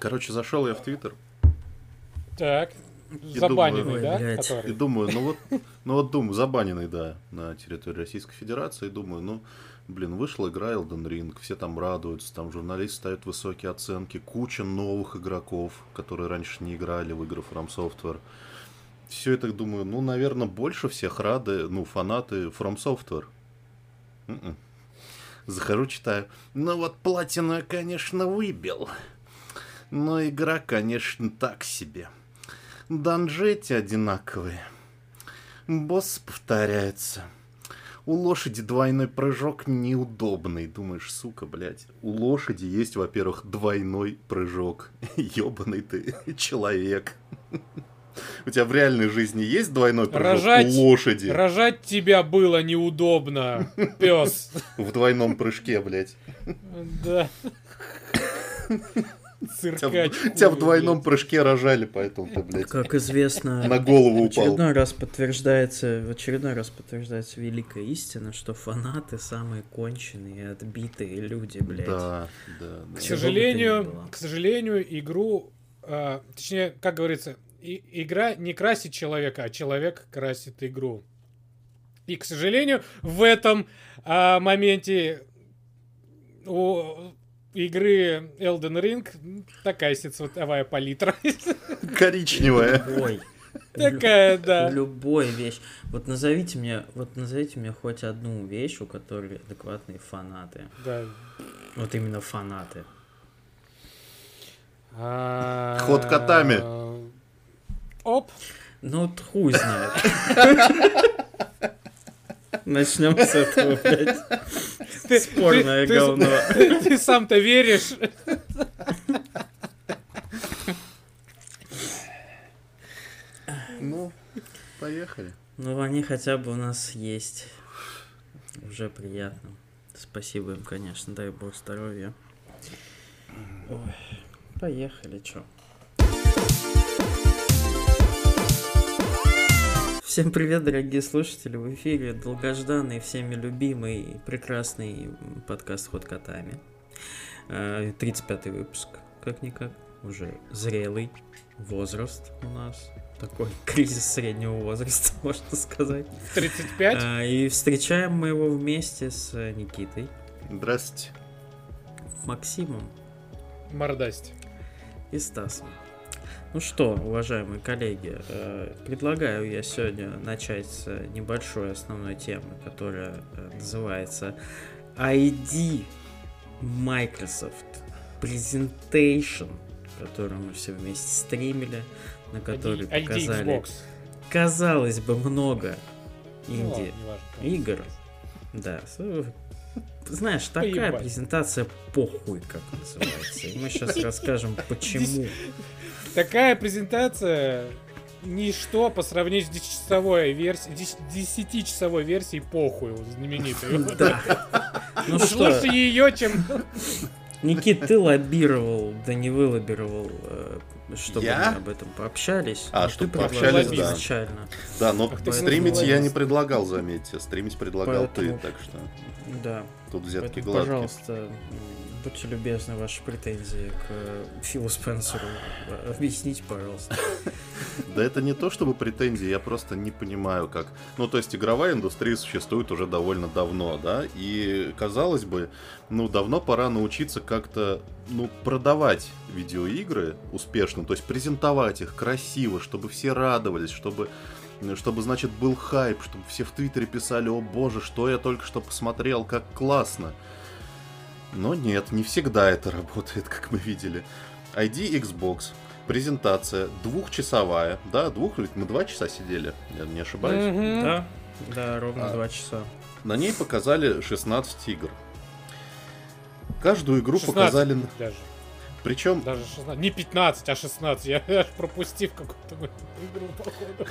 Короче, зашел я в Твиттер. Так. И Забаненный, думаю, да? блядь. Который? И думаю, ну вот, ну вот думаю, забаненный, да, на территории Российской Федерации. И думаю, ну, блин, вышла игра Elden Ring, все там радуются, там журналисты ставят высокие оценки, куча новых игроков, которые раньше не играли в игры From Software. Все это, думаю, ну, наверное, больше всех рады, ну, фанаты From Software. М-м. Захожу, читаю. Ну вот платину я, конечно, выбил. Но игра, конечно, так себе. Данжи эти одинаковые. Босс повторяется. У лошади двойной прыжок неудобный. Думаешь, сука, блядь. У лошади есть, во-первых, двойной прыжок. Ёбаный ты человек. У тебя в реальной жизни есть двойной прыжок Рожать- у лошади? Рожать тебя было неудобно, пес. В двойном прыжке, блядь. Да. Тебя, Циркач. в- тебя в двойном прыжке рожали, поэтому ты, блядь, Как известно, на голову в упал. очередной раз подтверждается, в очередной раз подтверждается великая истина, что фанаты самые конченые и отбитые люди, блядь. Да, да, К да. Сожалению, к сожалению, игру, а, точнее, как говорится, и- игра не красит человека, а человек красит игру. И, к сожалению, в этом а, моменте у игры Elden Ring такая цветовая палитра. Коричневая. Любой. Такая, да. Любой вещь. Вот назовите мне, вот назовите мне хоть одну вещь, у которой адекватные фанаты. Да. Вот именно фанаты. А, Ход котами. Оп. Ну, вот хуй знает. Начнем с этого, блядь. Ты- Спорное ты- говно. Ты, ты сам-то веришь? Ну, поехали. Ну, они хотя бы у нас есть. Уже приятно. Спасибо им, конечно, дай бог здоровья. Ой, поехали, чё. Всем привет, дорогие слушатели! В эфире долгожданный, всеми любимый, и прекрасный подкаст «Ход котами». Э, 35-й выпуск, как-никак. Уже зрелый возраст у нас. Такой кризис среднего возраста, можно сказать. В 35? А, И встречаем мы его вместе с э, Никитой, Здрасте. Максимом Мордасть. и Стасом. Ну что, уважаемые коллеги, э, предлагаю я сегодня начать с небольшой основной темы, которая э, называется ID Microsoft Presentation, которую мы все вместе стримили, на которой ID показали, Xbox. казалось бы, много Ну ладно, инди неважно. игр. Да, знаешь, такая Поебать. презентация похуй, как называется. И мы сейчас расскажем, почему. Такая презентация ничто по сравнению с 10-часовой версией, 10-часовой версией похуй знаменитой. Да. Ну Уж что, лучше ее, чем... Никит, ты лоббировал, да не вылоббировал, э, чтобы Я? мы об этом пообщались. А, Но чтоб ты пообщались, да. изначально. Да, но Ах ты стримить я не предлагал, заметьте. Стримить предлагал Поэтому- ты, так что Да. тут взятки Поэтому, гладкие. пожалуйста, будьте любезны, ваши претензии к э, Филу Спенсеру. э, Объясните, пожалуйста. Да это не то чтобы претензии, я просто не понимаю, как... Ну, то есть игровая индустрия существует уже довольно давно, да, и, казалось бы, ну, давно пора научиться как-то, ну, продавать видеоигры успешно, то есть презентовать их красиво, чтобы все радовались, чтобы чтобы, значит, был хайп, чтобы все в Твиттере писали, о боже, что я только что посмотрел, как классно. Но нет, не всегда это работает, как мы видели. ID Xbox, презентация двухчасовая, да, двух, ведь мы два часа сидели, я не ошибаюсь. Мгм. Да, да, ровно А. два часа. На ней показали 16 игр. Каждую игру 16 показали, Даже, причем даже 16. Не 15, а 16. Я аж пропустив какую-то игру, походу.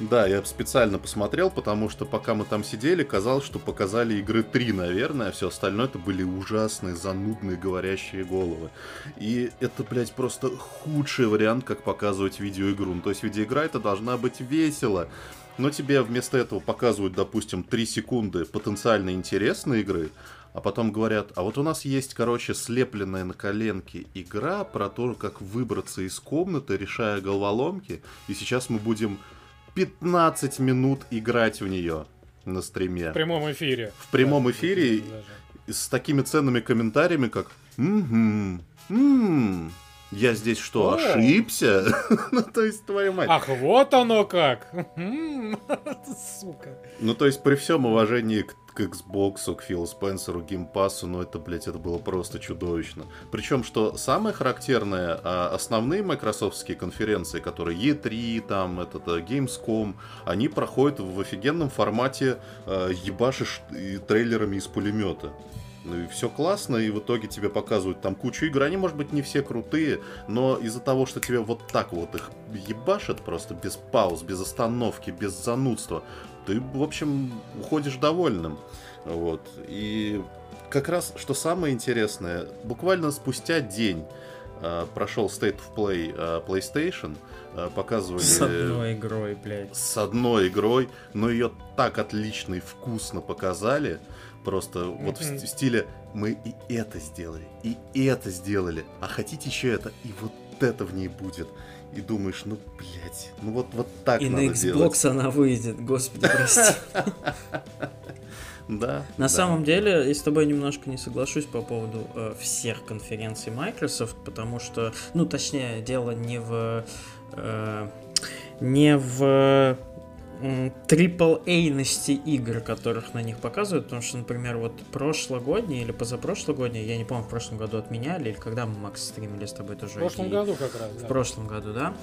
Да, я специально посмотрел, потому что пока мы там сидели, казалось, что показали игры 3, наверное, а все остальное это были ужасные, занудные, говорящие головы. И это, блядь, просто худший вариант, как показывать видеоигру. Ну, то есть видеоигра это должна быть весело. Но тебе вместо этого показывают, допустим, 3 секунды потенциально интересной игры, а потом говорят, а вот у нас есть, короче, слепленная на коленке игра про то, как выбраться из комнаты, решая головоломки, и сейчас мы будем 15 минут играть в нее на стриме. В прямом эфире. В прямом эфире с такими ценными комментариями, как «Угу, м я здесь что, О! ошибся? ну, то есть, твою мать. Ах, вот оно как! Сука. Ну, то есть, при всем уважении к, к Xbox, к Филу Спенсеру, геймпасу, ну, это, блядь, это было просто чудовищно. Причем, что самое характерное, а, основные майкрософтские конференции, которые E3, там, этот, а, Gamescom, они проходят в офигенном формате а, ебашишь и трейлерами из пулемета. Ну и все классно, и в итоге тебе показывают там кучу игр. Они, может быть, не все крутые, но из-за того, что тебе вот так вот их ебашат просто без пауз, без остановки, без занудства, ты, в общем, уходишь довольным. Вот. И как раз, что самое интересное, буквально спустя день э, прошел State of Play э, PlayStation, э, показывали... С одной игрой, блядь. С одной игрой, но ее так отлично и вкусно показали, просто вот в стиле мы и это сделали, и это сделали, а хотите еще это, и вот это в ней будет. И думаешь, ну, блядь, ну вот, вот так И надо на Xbox делать. она выйдет, господи, прости. Да. На да. самом деле, я с тобой немножко не соглашусь по поводу э, всех конференций Microsoft, потому что, ну, точнее, дело не в э, не в AAA-ности игр, которых на них показывают, потому что, например, вот прошлогодние или позапрошлогодние, я не помню, в прошлом году отменяли, или когда мы, Макс, стримили с тобой тоже В прошлом IT? году как раз, В да. прошлом году, да?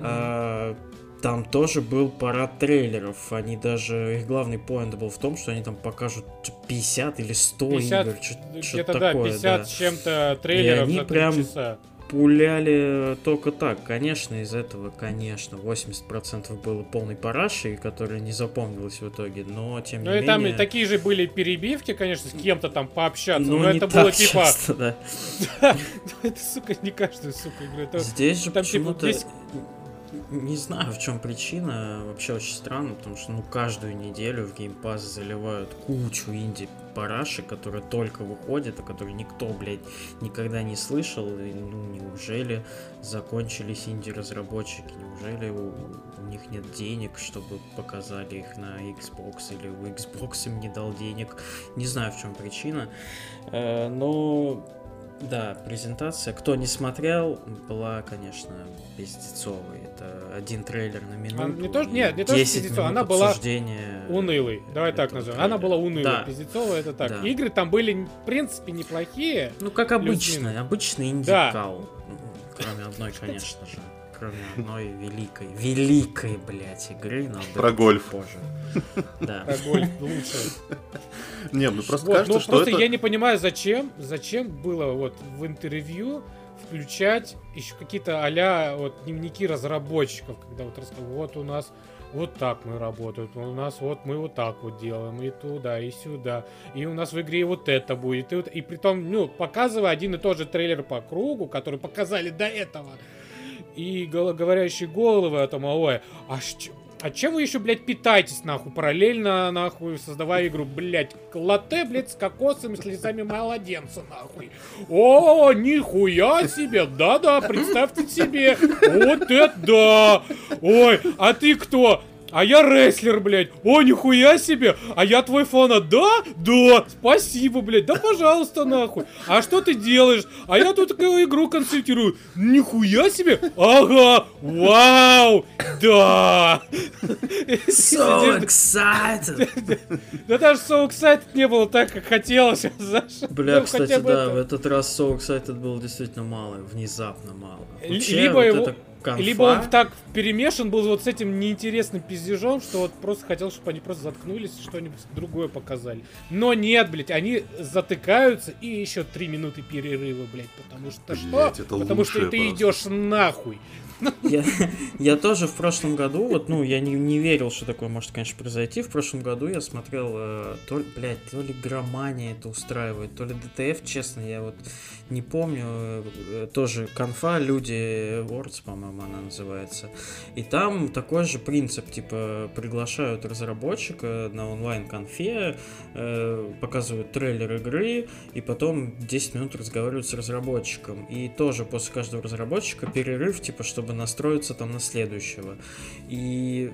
А, Там тоже был парад трейлеров. Они даже. Их главный поинт был в том, что они там покажут чё, 50 или 100 50, игр. где-то, чё-то да, такое, 50 да. с чем-то трейлеров они за 3 прям- часа. Пуляли только так. Конечно, из этого, конечно, 80% было полной парашей, которая не запомнилась в итоге, но тем Ну не и там менее... и такие же были перебивки, конечно, с кем-то там пообщаться, ну, но это было типа... часто, да. Это, сука, не каждую, сука. Это Здесь же там, типа, почему-то... Не знаю, в чем причина. Вообще очень странно, потому что ну каждую неделю в Game Pass заливают кучу инди параши, которые только выходят, о которых никто, блядь, никогда не слышал. И, ну, неужели закончились инди-разработчики? Неужели у, у них нет денег, чтобы показали их на Xbox? Или у Xbox им не дал денег? Не знаю, в чем причина. Э, но да, презентация. Кто не смотрел, была, конечно, пиздецовой. Один трейлер на минуту. А, не то- и нет, не то, что 10 пиздецовая, минут она была унылый. Давай так назовем. Она трейлера. была унылой. Да. Пиздецова это так. Да. Игры там были, в принципе, неплохие. Ну, как обычно, обычный Да. индикал. Кроме одной, конечно же. Кроме одной великой, великой, блядь, игры, но Про гольф. позже. Да. Про гольф лучше. Не, ну просто Вот, кажется, ну, что просто это... я не понимаю, зачем, зачем было вот в интервью включать еще какие-то а вот дневники разработчиков, когда вот рассказывают, вот у нас вот так мы работаем, у нас вот мы вот так вот делаем, и туда, и сюда, и у нас в игре вот это будет, и, вот, и притом, ну, показывая один и тот же трейлер по кругу, который показали до этого, и говорящие головы о том, ой, а щ- а чем вы еще, блядь, питаетесь, нахуй, параллельно, нахуй, создавая игру, блядь, латте, блядь, с кокосом и слезами младенца, нахуй. О, нихуя себе, да-да, представьте себе, вот это да. Ой, а ты кто? А я рестлер, блядь. О, нихуя себе. А я твой фанат. Да? Да. Спасибо, блядь. Да, пожалуйста, нахуй. А что ты делаешь? А я тут такую игру консультирую. Нихуя себе. Ага. Вау. Да. So excited! Да даже So Excited не было так, как хотелось. знаешь. Бля, Ну, кстати, да, в этот раз So Excited было действительно мало, внезапно мало. Либо его- эта конфа- Либо он так перемешан был вот с этим неинтересным пиздежом, что вот просто хотел, чтобы они просто заткнулись и что-нибудь другое показали. Но нет, блядь, они затыкаются и еще три минуты перерыва, блядь, потому что Блядь, что? это потому что ты просто. идешь нахуй. Я, я тоже в прошлом году, вот, ну, я не, не верил, что такое может, конечно, произойти. В прошлом году я смотрел, э, то, ли- блядь, то ли громания это устраивает, то ли ДТФ, честно, я вот не помню. э, тоже конфа, люди, Words, по-моему, она называется. И там такой же принцип, типа, приглашают разработчика на онлайн-конфе, э, показывают трейлер игры, и потом 10 минут разговаривают с разработчиком. И тоже после каждого разработчика перерыв, типа, чтобы настроиться там на следующего. И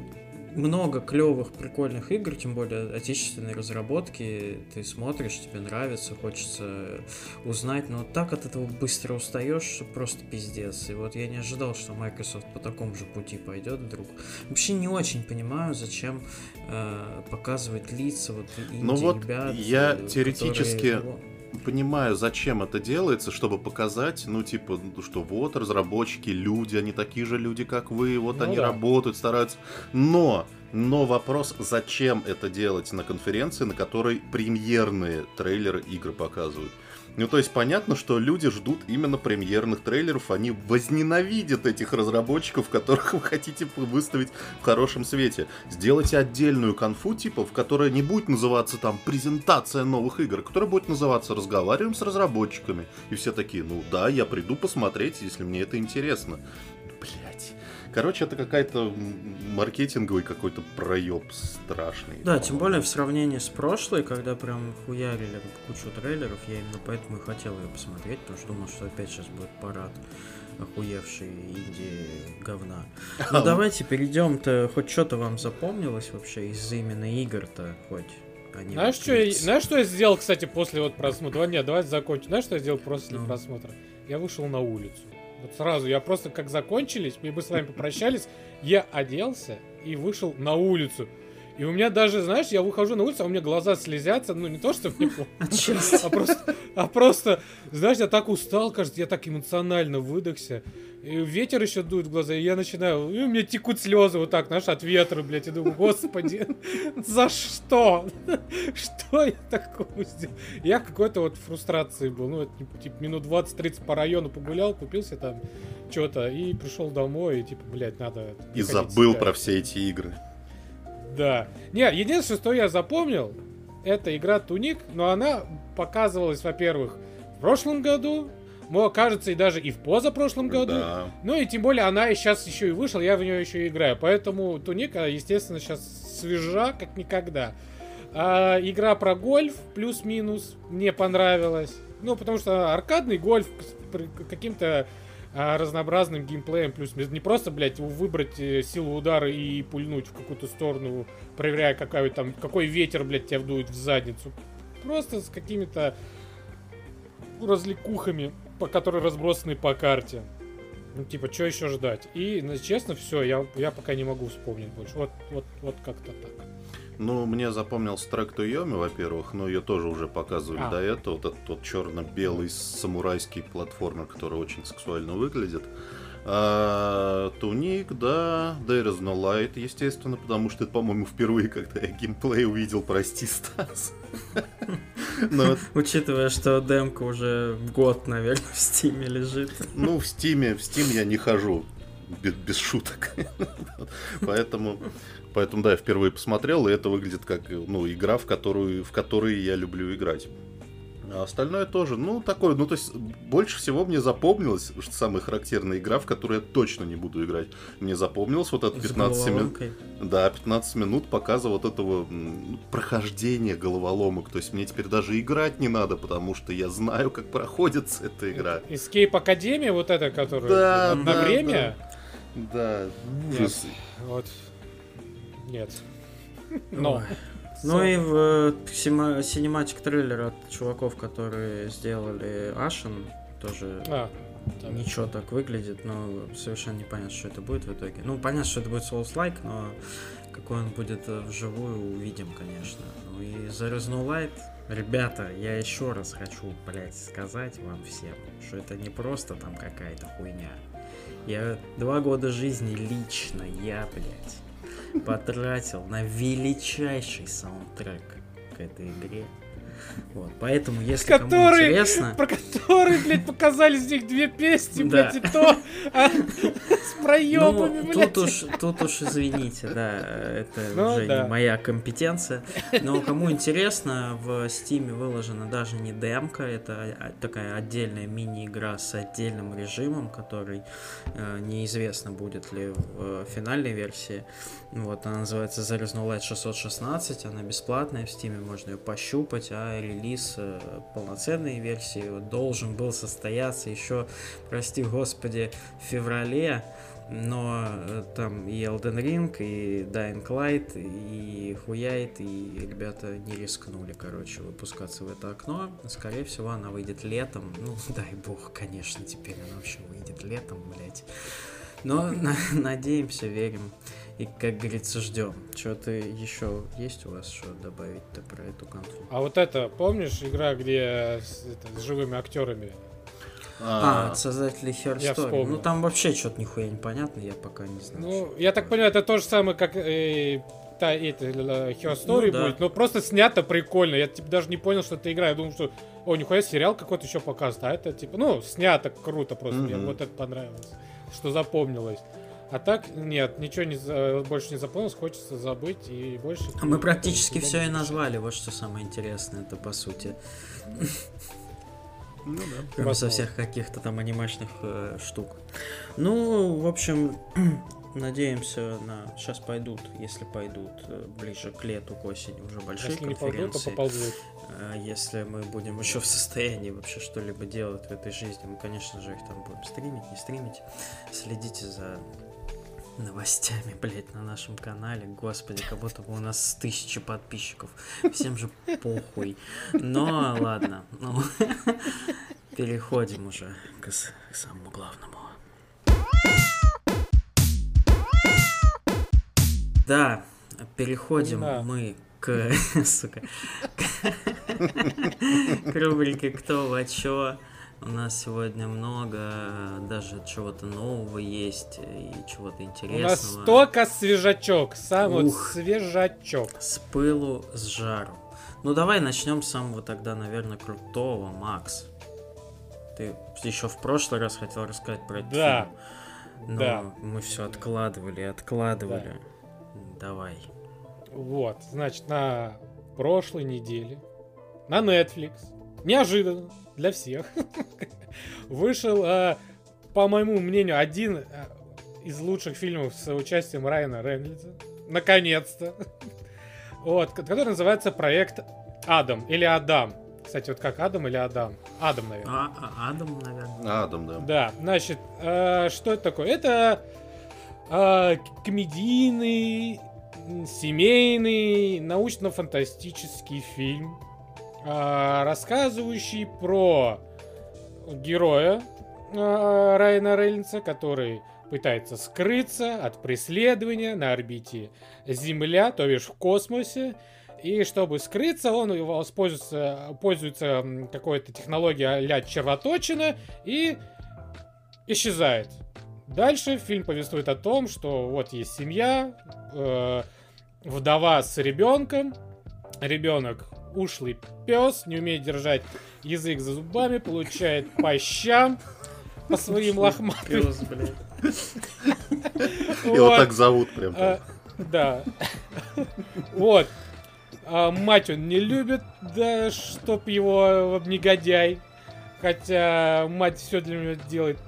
много клевых, прикольных игр, тем более отечественной разработки. Ты смотришь, тебе нравится, хочется узнать, но так от этого быстро устаешь, что просто пиздец. И вот я не ожидал, что Microsoft по такому же пути пойдет вдруг. Вообще не очень понимаю, зачем э, показывать лица вот инди Ну вот ребят. я теоретически которые- понимаю, зачем это делается, чтобы показать, ну, типа, ну, что вот разработчики, люди, они такие же люди, как вы, вот Ну они да. работают, стараются. Но, но вопрос, зачем это делать на конференции, на которой премьерные трейлеры игры показывают. Ну, то есть понятно, что люди ждут именно премьерных трейлеров, они возненавидят этих разработчиков, которых вы хотите выставить в хорошем свете. Сделайте отдельную конфу, типа, в которой не будет называться там презентация новых игр, которая будет называться разговариваем с разработчиками. И все такие, ну да, я приду посмотреть, если мне это интересно. Блять. Короче, это какая-то маркетинговый какой-то проеб страшный. Да, тем более в сравнении с прошлой, когда прям хуярили кучу трейлеров, я именно поэтому и хотел ее посмотреть, потому что думал, что опять сейчас будет парад охуевший инди говна. Ну давайте перейдем-то, хоть что-то вам запомнилось вообще из именно игр-то, хоть они Знаешь, вот что я, знаешь, что я сделал, кстати, после вот просмотра? Нет, давайте закончим. Знаешь, что я сделал после Ну. просмотра? Я вышел на улицу. Вот сразу, я просто как закончились, мы бы с вами попрощались, я оделся и вышел на улицу. И у меня даже, знаешь, я выхожу на улицу, а у меня глаза слезятся, ну не то, что мне а просто, а просто, знаешь, я так устал, кажется, я так эмоционально выдохся. И ветер еще дует в глаза, и я начинаю, и у меня текут слезы вот так, знаешь, от ветра, блядь, я думаю, господи, за что? Что я такого сделал? Я в какой-то вот фрустрации был, ну, это, типа, минут 20-30 по району погулял, купил себе там что-то, и пришел домой, и, типа, блядь, надо... И забыл себя. про все эти игры. Да. Не, единственное, что я запомнил, это игра Туник, но она показывалась, во-первых, в прошлом году, мо- кажется, и даже и в позапрошлом году. Да. Ну и тем более она и сейчас еще и вышла, я в нее еще и играю. Поэтому Туника, естественно, сейчас свежа, как никогда. А, игра про гольф, плюс-минус, мне понравилась. Ну, потому что аркадный гольф с каким-то а, разнообразным геймплеем, плюс не просто, блядь, выбрать э, силу удара и пульнуть в какую-то сторону, проверяя, какой там, какой ветер, блядь, тебя вдует в задницу. Просто с какими-то развлекухами, по которые разбросаны по карте. Ну, типа, что еще ждать? И, ну, честно, все, я, я пока не могу вспомнить больше. Вот, вот, вот как-то так. Ну, мне запомнился трек Туйоми, во-первых, но ее тоже уже показывали А. до этого. Вот этот вот черно-белый самурайский платформер, который очень сексуально выглядит. А, Туник, да, There is no light, естественно, потому что это, по-моему, впервые, когда я геймплей увидел, прости, Стас. Но, Учитывая, что демка уже год, наверное, в стиме лежит. ну, в Стиме, в Steam я не хожу, без, без шуток. Поэтому, поэтому, да, я впервые посмотрел, и это выглядит как, ну, игра, в которую, в которой я люблю играть. А остальное тоже, ну, такое, ну, то есть, больше всего мне запомнилось, что самая характерная игра, в которую я точно не буду играть. Мне запомнилось вот это С 15 минут. Да, 15 минут показа вот этого прохождения головоломок. То есть мне теперь даже играть не надо, потому что я знаю, как проходится эта игра. Escape Академия, вот эта, которая Да, на да, время. Да, ужас. Вот. Нет. Но. Ну и в синематик трейлер от чуваков, которые сделали Ашен, тоже А, там. ничего так выглядит, но совершенно непонятно, что это будет в итоге. Ну, понятно, что это будет Souls-like, но какой он будет э, вживую, увидим, конечно. Ну и за No Light, ребята, я еще раз хочу, блядь, сказать вам всем, что это не просто там какая-то хуйня. Я два года жизни лично, я, блядь, потратил на величайший саундтрек к этой игре. Вот, поэтому, если кому Который, интересно... про который, блядь, показали с них две песни, блядь, и то а, с проебами, Ну, блядь. тут уж, тут уж извините, да, это Ну, уже не моя компетенция. Но кому интересно, в Стиме выложена даже не демка, это а- такая отдельная мини-игра с отдельным режимом, который э, неизвестно будет ли в финальной версии. Вот, она называется There is no Light 616, она бесплатная в Стиме, можно ее пощупать, а релиз э, полноценной версии должен был состояться еще, прости господи, в феврале, но э, там и Elden Ring, и Dying Light, и Хуяет, и ребята не рискнули, короче, выпускаться в это окно. Скорее всего, она выйдет летом. Ну, дай бог, конечно, теперь она вообще выйдет летом, блять. Но на- надеемся, верим. И, как говорится, ждем. Что-то еще есть у вас что добавить-то про эту конфу? А вот это, помнишь, игра, где с, это, с живыми актерами? А, А, от создателей вспомнил. Ну, там вообще что-то нихуя непонятно, я пока не знаю. Ну, я так понимаю, это то же самое, как э, та это, Story Ну да. будет, но просто снято прикольно. Я типа даже не понял, что это игра. Я думал, что, о, нихуя, сериал какой-то еще показывает. А это типа, ну, снято круто просто. Мне Мгм. вот это понравилось, что запомнилось. А так, нет, ничего не, больше не запомнилось, хочется забыть и больше... А мы практически все и назвали, вот что самое интересное, это по сути. ну да. Кроме со всех каких-то там анимешных э, штук. Ну, в общем, надеемся на... Сейчас пойдут, если пойдут э, ближе к лету, к осени, уже большие Если не пойдут, то конференции. поползут. А Если мы будем еще в состоянии вообще что-либо делать в этой жизни, мы, конечно же, их там будем стримить, не стримить. Следите за новостями, блять, на нашем канале. Господи, как будто бы у нас тысячи подписчиков. Всем же похуй. Но ладно, ну, переходим уже к, к самому главному. Да, переходим Да. мы к, сука, к рубрике «Кто во чё?». У нас сегодня много, даже чего-то нового есть и чего-то У нас интересного. столько свежачок, сам вот Ух. свежачок. С пылу, с жару. Ну давай начнем с самого тогда, наверное, крутого, Макс. Ты еще в прошлый раз хотел рассказать про этот Да. фильм. Но Да. мы все откладывали, откладывали. Давай. Вот, значит, на прошлой неделе на Netflix, неожиданно для всех, вышел, а, по моему мнению, один а, из лучших фильмов с участием Райана Рейнольдса. Наконец-то. Вот, ко- который называется проект Адам или Адам. Кстати, вот как Адам или Адам? Адам, наверное. А, а- Адам, наверное. Адам, да. Да, значит, э, что это такое? Это э, комедийный, семейный, научно-фантастический фильм, э, рассказывающий про героя э, Райана Рейнольдса, который пытается скрыться от преследования на орбите Земля, то бишь в космосе. И чтобы скрыться, он пользуется м, какой-то технологией а-ля червоточина и исчезает. Дальше фильм повествует о том, что вот есть семья, э, вдова с ребенком, ребенок ушлый пес, не умеет держать язык за зубами, получает по щам по своим лохматым. Пёс, блядь. Его так зовут прям. А, да. Вот. А мать он не любит, да, чтоб его негодяй. Хотя мать все для него делает.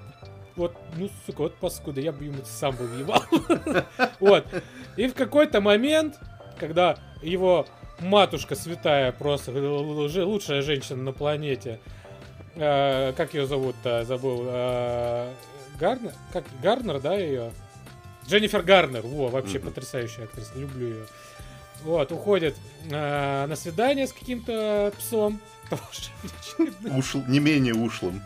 Вот, ну, сука, вот паскуда, я бы ему сам бы въебал. Вот. И в какой-то момент, когда его матушка святая, просто лучшая женщина на планете, э, как ее зовут-то, забыл, э, Гарнер? Как, Гарнер, да, ее? Дженнифер Гарнер, во, вообще Мгм. потрясающая актриса, люблю ее. Вот, уходит э, на свидание с каким-то псом. Ушл, не менее ушлым.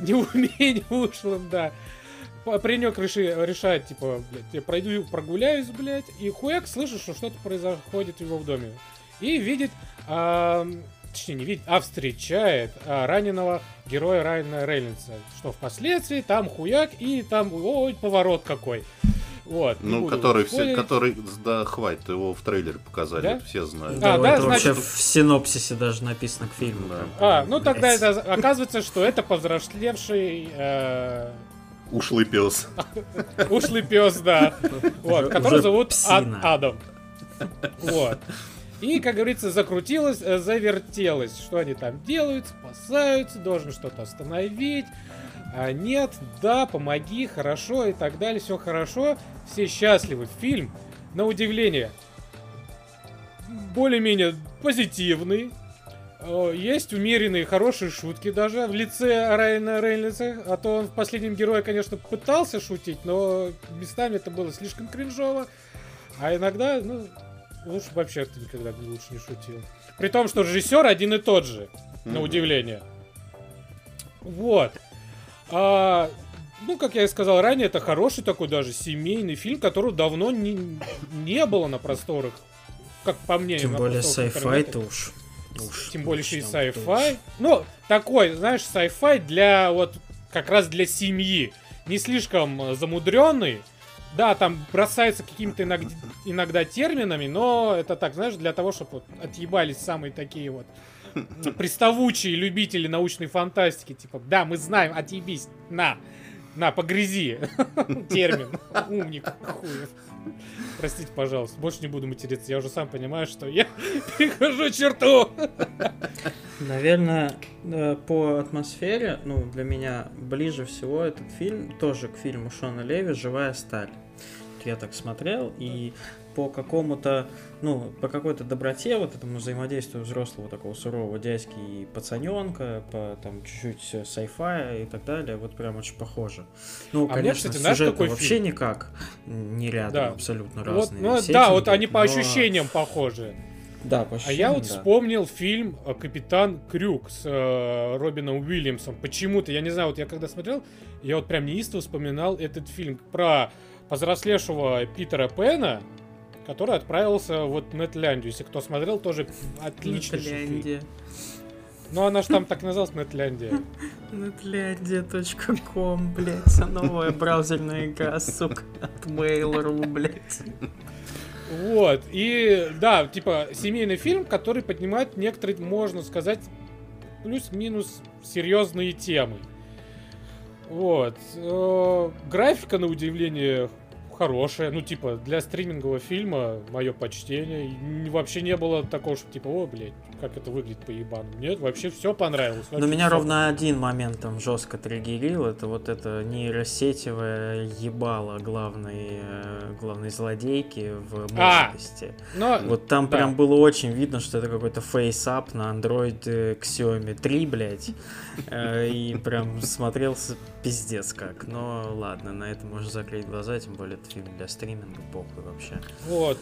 Неумение ушлым, да. Паренек реши- решает, типа, блядь, я пройду, прогуляюсь, блядь, и хуяк слышит, что что-то происходит у него в доме. И видит, ам, точнее, не видит, а встречает а, раненого героя Райана Рейнольдса. Что впоследствии там хуяк, и там, ой, поворот какой. Вот. Ну, который, все, который, да, хватит, его в трейлере показали, Да? это все знают. А, Да, да, это вообще значит- в синопсисе даже написано к фильму. Да. А, ну тогда это оказывается, что это повзрослевший э, Ушлый пес. ушлый пес, да. Вот, который зовут псина. Адам. Вот. И, как говорится, закрутилось, э, завертелось. Что они там делают, спасаются, должен что-то остановить. А нет, да, помоги, хорошо и так далее, все хорошо. Все счастливы. Фильм, на удивление, более-менее позитивный. Э, Есть умеренные, хорошие шутки даже в лице Райана Рейнольдса. А то он в последнем герое, конечно, пытался шутить, но местами это было слишком кринжово. А иногда, ну, лучше вообще ты никогда лучше не шутил. При том, что режиссер один и тот же, на Мгм. удивление. Вот. А, ну, как я и сказал ранее, это хороший такой даже семейный фильм, которого давно не, не было на просторах. Как по мне. Тем на более просторах sci-fi интернета. то уж. Уж Тем более еще и sci-fi. Ну, такой, знаешь, sci-fi для вот как раз для семьи. Не слишком замудренный. Да, там бросается какими-то иногда, иногда терминами, но это так, знаешь, для того, чтобы вот отъебались самые такие вот приставучие любители научной фантастики. Типа, да, мы знаем, отъебись, на, на, погрязи. Термин. Умник, хуев. Простите, пожалуйста, больше не буду материться. Я уже сам понимаю, что я перехожу черту. Наверное, э, по атмосфере, ну, для меня ближе всего этот фильм, тоже к фильму Шона Леви «Живая сталь». Я так смотрел, и по какому-то, ну, по какой-то доброте, вот этому взаимодействию взрослого такого сурового дядьки и пацаненка, по там чуть-чуть sci-fi и так далее, вот прям очень похоже. Ну, А мне, конечно, кстати, знаешь, сюжетно какой вообще фильм? никак не рядом, Да. абсолютно Вот, разные ну, да, вот они по но- ощущениям похожи. Да, по А я вот ощущениям, да. вспомнил фильм э, «Капитан Крюк» с э, Робином Уильямсом. Почему-то, я не знаю, вот я когда смотрел, я вот прям неистово вспоминал этот фильм про повзрослевшего Питера Пэна, который отправился вот в Нетляндию. Если кто смотрел, тоже отличный. Нетляндия. Ну, она же там так называлась Нетляндия. Netlandia.com, блядь, новая браузерная игра, сука, от Mail.ru, блядь. Вот, и да, типа семейный фильм, который поднимает некоторые, можно сказать, плюс-минус серьезные темы. Вот. э, Графика, на удивление, хорошая. Ну, типа, для стримингового фильма мое почтение. Вообще не было такого, что типа, о, блядь, как это выглядит по ебану. Нет, вообще все понравилось. Но меня ровно один момент там жестко триггерил, это вот это нейросетевое ебало главной, э, главной злодейки в А! молодости. Но, Вот там да. прям было очень видно, что это какой-то фейсап на Android э, Xiaomi 3, блядь. Э, И прям смотрелся пиздец как. Но ладно, на это можно закрыть глаза, тем более это фильм для стриминга, похуй вообще. Вот.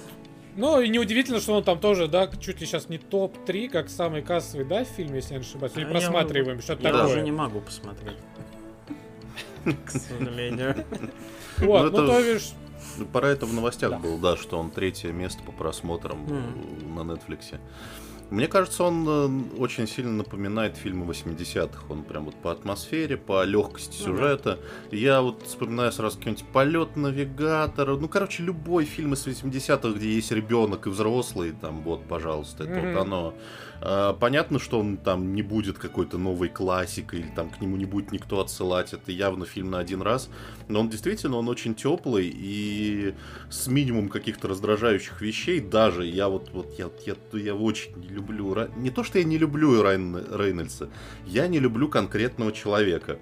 Ну, и неудивительно, что он там тоже, да, чуть ли сейчас не топ-3, как самый кассовый, да, фильм, если я не ошибаюсь. Или А я просматриваем, что-то Я такое. даже не могу посмотреть. К сожалению. Вот, Ну, ну, то бишь, Ну, Пора это в новостях было, да, что он третье место по просмотрам на Netflix. Мне кажется, он э, очень сильно напоминает фильмы 80-х. Он прям вот по атмосфере, по легкости Ну сюжета. Я вот вспоминаю сразу какой-нибудь полет навигатора. Ну, короче, любой фильм из 80-х, где есть ребенок и взрослый, там, вот, пожалуйста, это Мгм. вот оно. А, понятно, что он там не будет какой-то новой классикой, или там к нему не будет никто отсылать. Это явно фильм на один раз. Но он действительно, он очень теплый и с минимум каких-то раздражающих вещей. Даже я вот, вот я, я, я очень не люблю... Не то, что я не люблю Райана Рейнольдса, я не люблю конкретного человека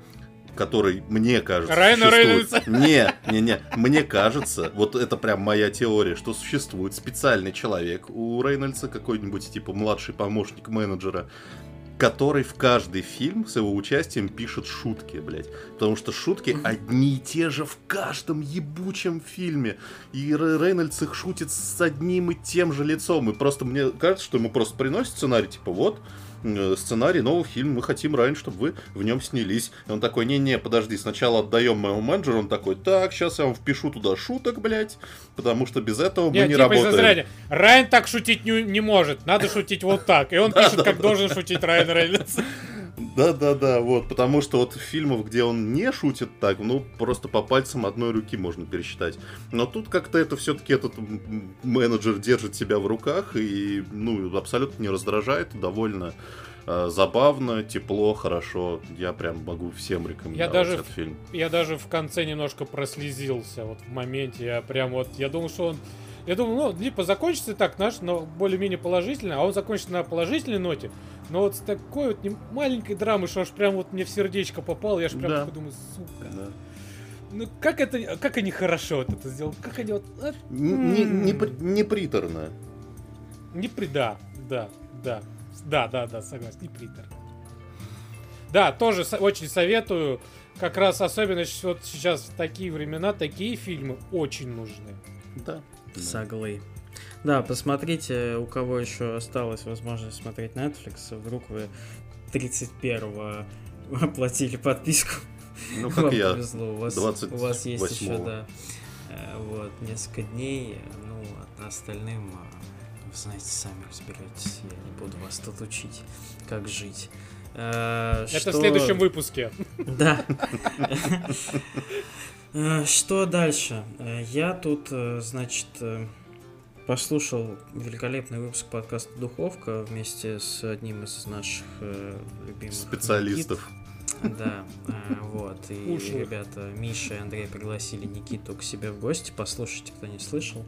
который, мне кажется, Райана существует. Не, не, не. Мне кажется, вот это прям моя теория, что существует специальный человек у Рейнольдса, какой-нибудь типа младший помощник менеджера, который в каждый фильм с его участием пишет шутки, блядь. Потому что шутки одни и те же в каждом ебучем фильме. И Ре- Рейнольдс их шутит с одним и тем же лицом. И просто мне кажется, что ему просто приносит сценарий, типа, вот, сценарий нового фильма, мы хотим, Райан, чтобы вы в нем снялись. И он такой, не-не, подожди, сначала отдаем моему менеджеру, он такой, так, сейчас я вам впишу туда шуток, блядь, потому что без этого мы Нет, не типа работаем. разряда, Райан так шутить не, не может, надо шутить вот так. И он пишет, как должен шутить Райан Рейнольдс. Да-да-да, вот, потому что вот фильмов, где он не шутит так, ну, просто по пальцам одной руки можно пересчитать. Но тут как-то это все-таки этот менеджер держит себя в руках и, ну, абсолютно не раздражает, довольно э, забавно, тепло, хорошо. Я прям могу всем рекомендовать Я даже этот фильм. Я даже в конце немножко прослезился вот в моменте. Я прям вот, я думал, что он... Я думал, ну, либо закончится так, наш, но более-менее положительно, а он закончится на положительной ноте. Но вот с такой вот не- маленькой драмы, что аж прям вот мне в сердечко попал, я аж прям Да. такой думаю, сука. Да. Ну как это, как они хорошо вот это сделали, как они вот... а, Н- Не, не, м. при- не приторно. Не при... Да, да, да. Да, да, да, согласен, не притер. Да, тоже со- очень советую. Как раз особенно вот сейчас в такие времена такие фильмы очень нужны. Да. Да. Соглы. Да, посмотрите, у кого еще осталась возможность смотреть Netflix, вдруг вы 31-го оплатили подписку. Ну, Вам как я. повезло, у вас, у вас есть еще, 28-го. да, э, вот, несколько дней, ну, а остальным, а, вы знаете, сами разберетесь, я не буду вас тут учить, как жить. Э, Это что- в следующем выпуске. Да. Э, Что дальше? Э, Я тут, э, значит, послушал великолепный выпуск подкаста «Духовка» вместе с одним из наших любимых Специалистов. Никит. Да, вот. И Ушлых. ребята, Миша и Андрей пригласили Никиту к себе в гости. Послушайте, кто не слышал.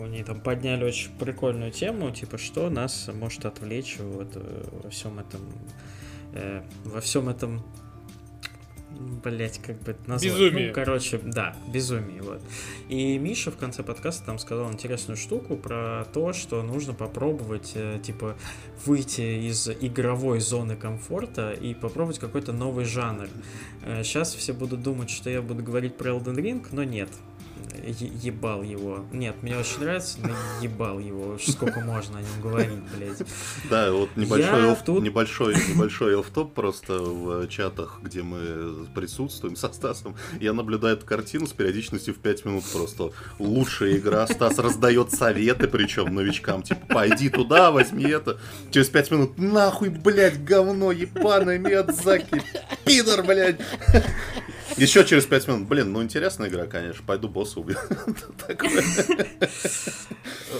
Они там подняли очень прикольную тему, типа, что нас может отвлечь вот во всем этом во всем этом Блять, как бы это назвать? Безумие. Ну, короче, да, безумие, вот. И Миша в конце подкаста там сказал интересную штуку про то, что нужно попробовать, э, типа, выйти из игровой зоны комфорта и попробовать какой-то новый жанр. Сейчас все будут думать, что я буду говорить про Elden Ring, но нет. Ебал его. Нет, мне очень нравится, но ебал его. Уж Сколько можно о нем говорить, блядь. Да, вот небольшой, оф- тут- небольшой, небольшой офф-топ просто в чатах, где мы присутствуем со Стасом. Я наблюдаю эту картину с периодичностью в 5 минут просто. Лучшая игра. Стас раздает советы, причем новичкам. Типа, пойди туда, возьми это. Через 5 минут, нахуй, блядь, говно, ебаное, Миядзаки, пидор, блядь. Еще через 5 минут, блин, ну интересная игра, конечно, пойду босса убью.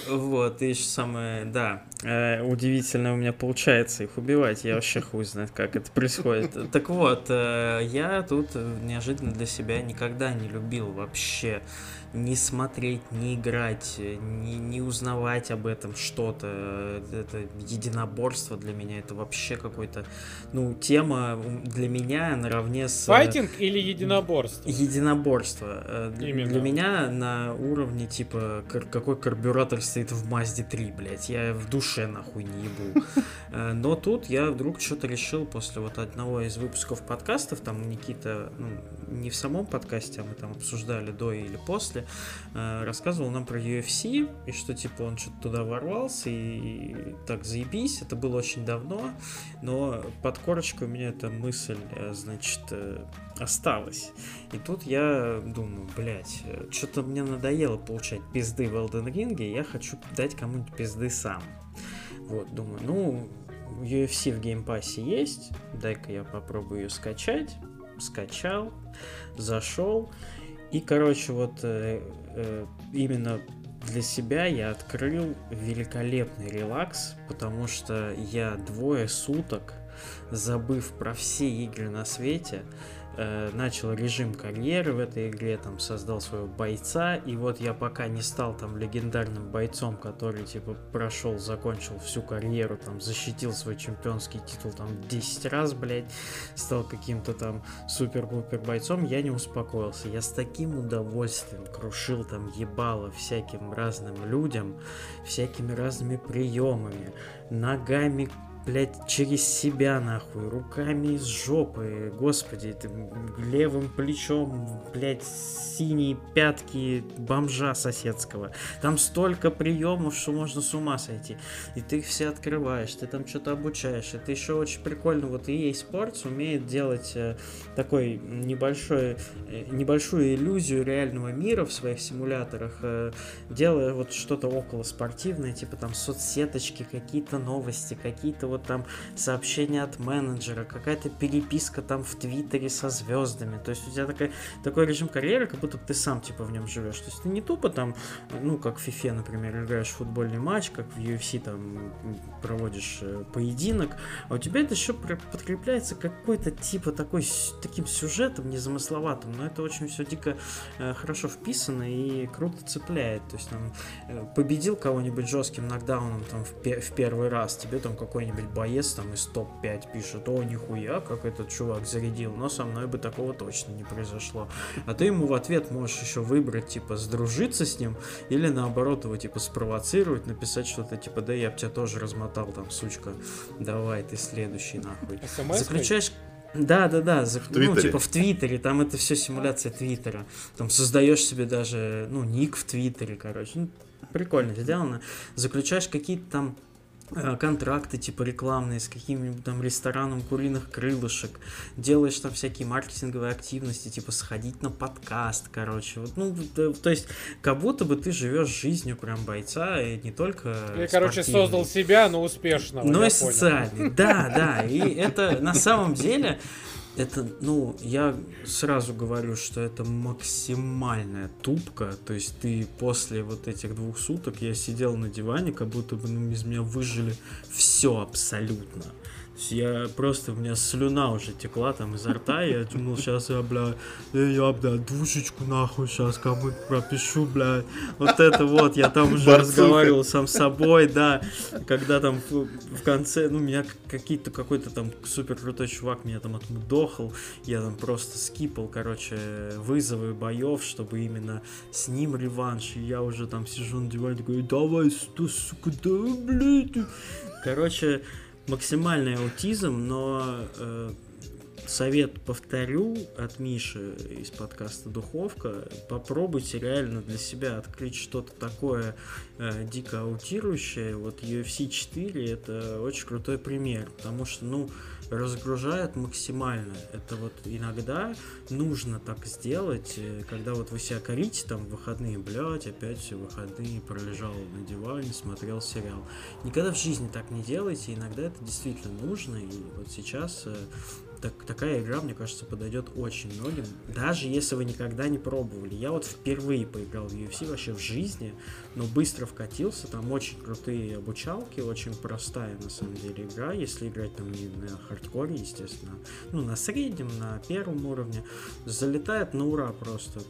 Вот, и еще самое, да, э, удивительно у меня получается их убивать. Я вообще хуй знает, как это происходит. Так вот, э, я тут э, неожиданно для себя никогда не любил вообще не смотреть, не играть, не, не узнавать об этом что-то. Это единоборство для меня, это вообще какой-то, ну, тема для меня наравне с... э, Файтинг или единоборство? Единоборство. Э, Для, Именно. для меня на уровне, типа, какой карбюратор стоит в Мазде 3, блядь. Я в душе нахуй не ебу. Э, Но тут я вдруг что-то решил после вот одного из выпусков подкастов, там Никита, ну, не в самом подкасте, а мы там обсуждали до или после, э, рассказывал нам про UFC, и что, типа, он что-то туда ворвался, и так заебись, это было очень давно, но под корочкой у меня эта мысль, э, значит, э, осталась. И тут я думаю, блядь, что-то мне надоело получать пизды в Elden Ring, я хочу дать кому-нибудь пизды сам. Вот, думаю, ну, UFC в Game Pass е есть, дай-ка я попробую ее скачать. Скачал, зашел. И, короче, вот э, э, именно для себя я открыл великолепный релакс, потому что я двое суток, забыв про все игры на свете, э, начал режим карьеры в этой игре, там создал своего бойца, и вот я пока не стал там легендарным бойцом, который типа прошел, закончил всю карьеру, там защитил свой чемпионский титул там 10 раз, блядь, стал каким-то там супер-пупер бойцом, я не успокоился. Я с таким удовольствием крушил там ебало всяким разным людям, всякими разными приемами, ногами блять, через себя, нахуй, руками из жопы, господи, ты левым плечом, блять, синие пятки бомжа соседского. Там столько приемов, что можно с ума сойти. И ты их все открываешь, ты там что-то обучаешь. Это еще очень прикольно. Вот EA Sports умеет делать э, такой небольшой, э, небольшую иллюзию реального мира в своих симуляторах, э, делая вот что-то около спортивное, типа там соцсеточки, какие-то новости, какие-то вот там сообщение от менеджера, какая-то переписка там в Твиттере со звездами. То есть у тебя такая, такой режим карьеры, как будто ты сам типа в нем живешь. То есть ты не тупо там, ну, как в FIFA, например, играешь в футбольный матч, как в UFC там проводишь э, поединок, а у тебя это еще подкрепляется какой-то типа такой, таким сюжетом незамысловатым, но это очень все дико э, хорошо вписано и круто цепляет. То есть там э, победил кого-нибудь жестким нокдауном там в, пе- в первый раз, тебе там какой-нибудь боец там из топ-5 пишет, о, нихуя, как этот чувак зарядил, но со мной бы такого точно не произошло. А ты ему в ответ можешь еще выбрать, типа, сдружиться с ним или наоборот его, типа, спровоцировать, написать что-то, типа, да я бы тебя тоже размотал, там, сучка, давай ты следующий, нахуй. СМС Заключаешь да, да, да, за, В ну, Твиттере. типа в Твиттере, там это все симуляция Твиттера. Там создаешь себе даже, ну, ник в Твиттере, короче. Ну, прикольно сделано. Заключаешь какие-то там контракты типа рекламные с каким-нибудь там рестораном куриных крылышек, делаешь там всякие маркетинговые активности, типа сходить на подкаст, короче, вот, ну, да, то есть, как будто бы ты живешь жизнью прям бойца, и не только Я, короче, создал себя, но успешного. Ну я и понял. социальный, да, да. И это на самом деле, это, ну, я сразу говорю, что это максимальная тупка. То есть ты после вот этих двух суток я сидел на диване, как будто бы ну, из меня выжили все абсолютно. Я просто, у меня слюна уже текла там изо рта, я думал, сейчас я, бля, э, я, бля, душечку нахуй сейчас кому-то пропишу, бля. Вот это вот, я там уже Борцуха. разговаривал сам с собой, да. Когда там в, конце, ну, меня какие-то, какой-то там супер крутой чувак меня там отмудохал, я там просто скипал, короче, вызовы боев, чтобы именно с ним реванш, и я уже там сижу на диване, такой, давай, сто, сука, да, блядь. Короче, максимальный аутизм, но э, совет повторю от Миши из подкаста Духовка. Попробуйте реально для себя открыть что-то такое э, дико аутирующее. Вот UFC 4 это очень крутой пример, потому что, ну, разгружает максимально. Это вот иногда нужно так сделать, э, когда вот вы себя корите там в выходные, блядь, опять все выходные пролежал на диване, смотрел сериал. Никогда в жизни так не делайте, иногда это действительно нужно, и вот сейчас э, так, такая игра, мне кажется, подойдет очень многим, даже если вы никогда не пробовали. Я вот впервые поиграл в UFC вообще в жизни, но быстро вкатился, там очень крутые обучалки, очень простая на самом деле игра, если играть там не на хардкоре, естественно, ну на среднем, на первом уровне, залетает на ура просто.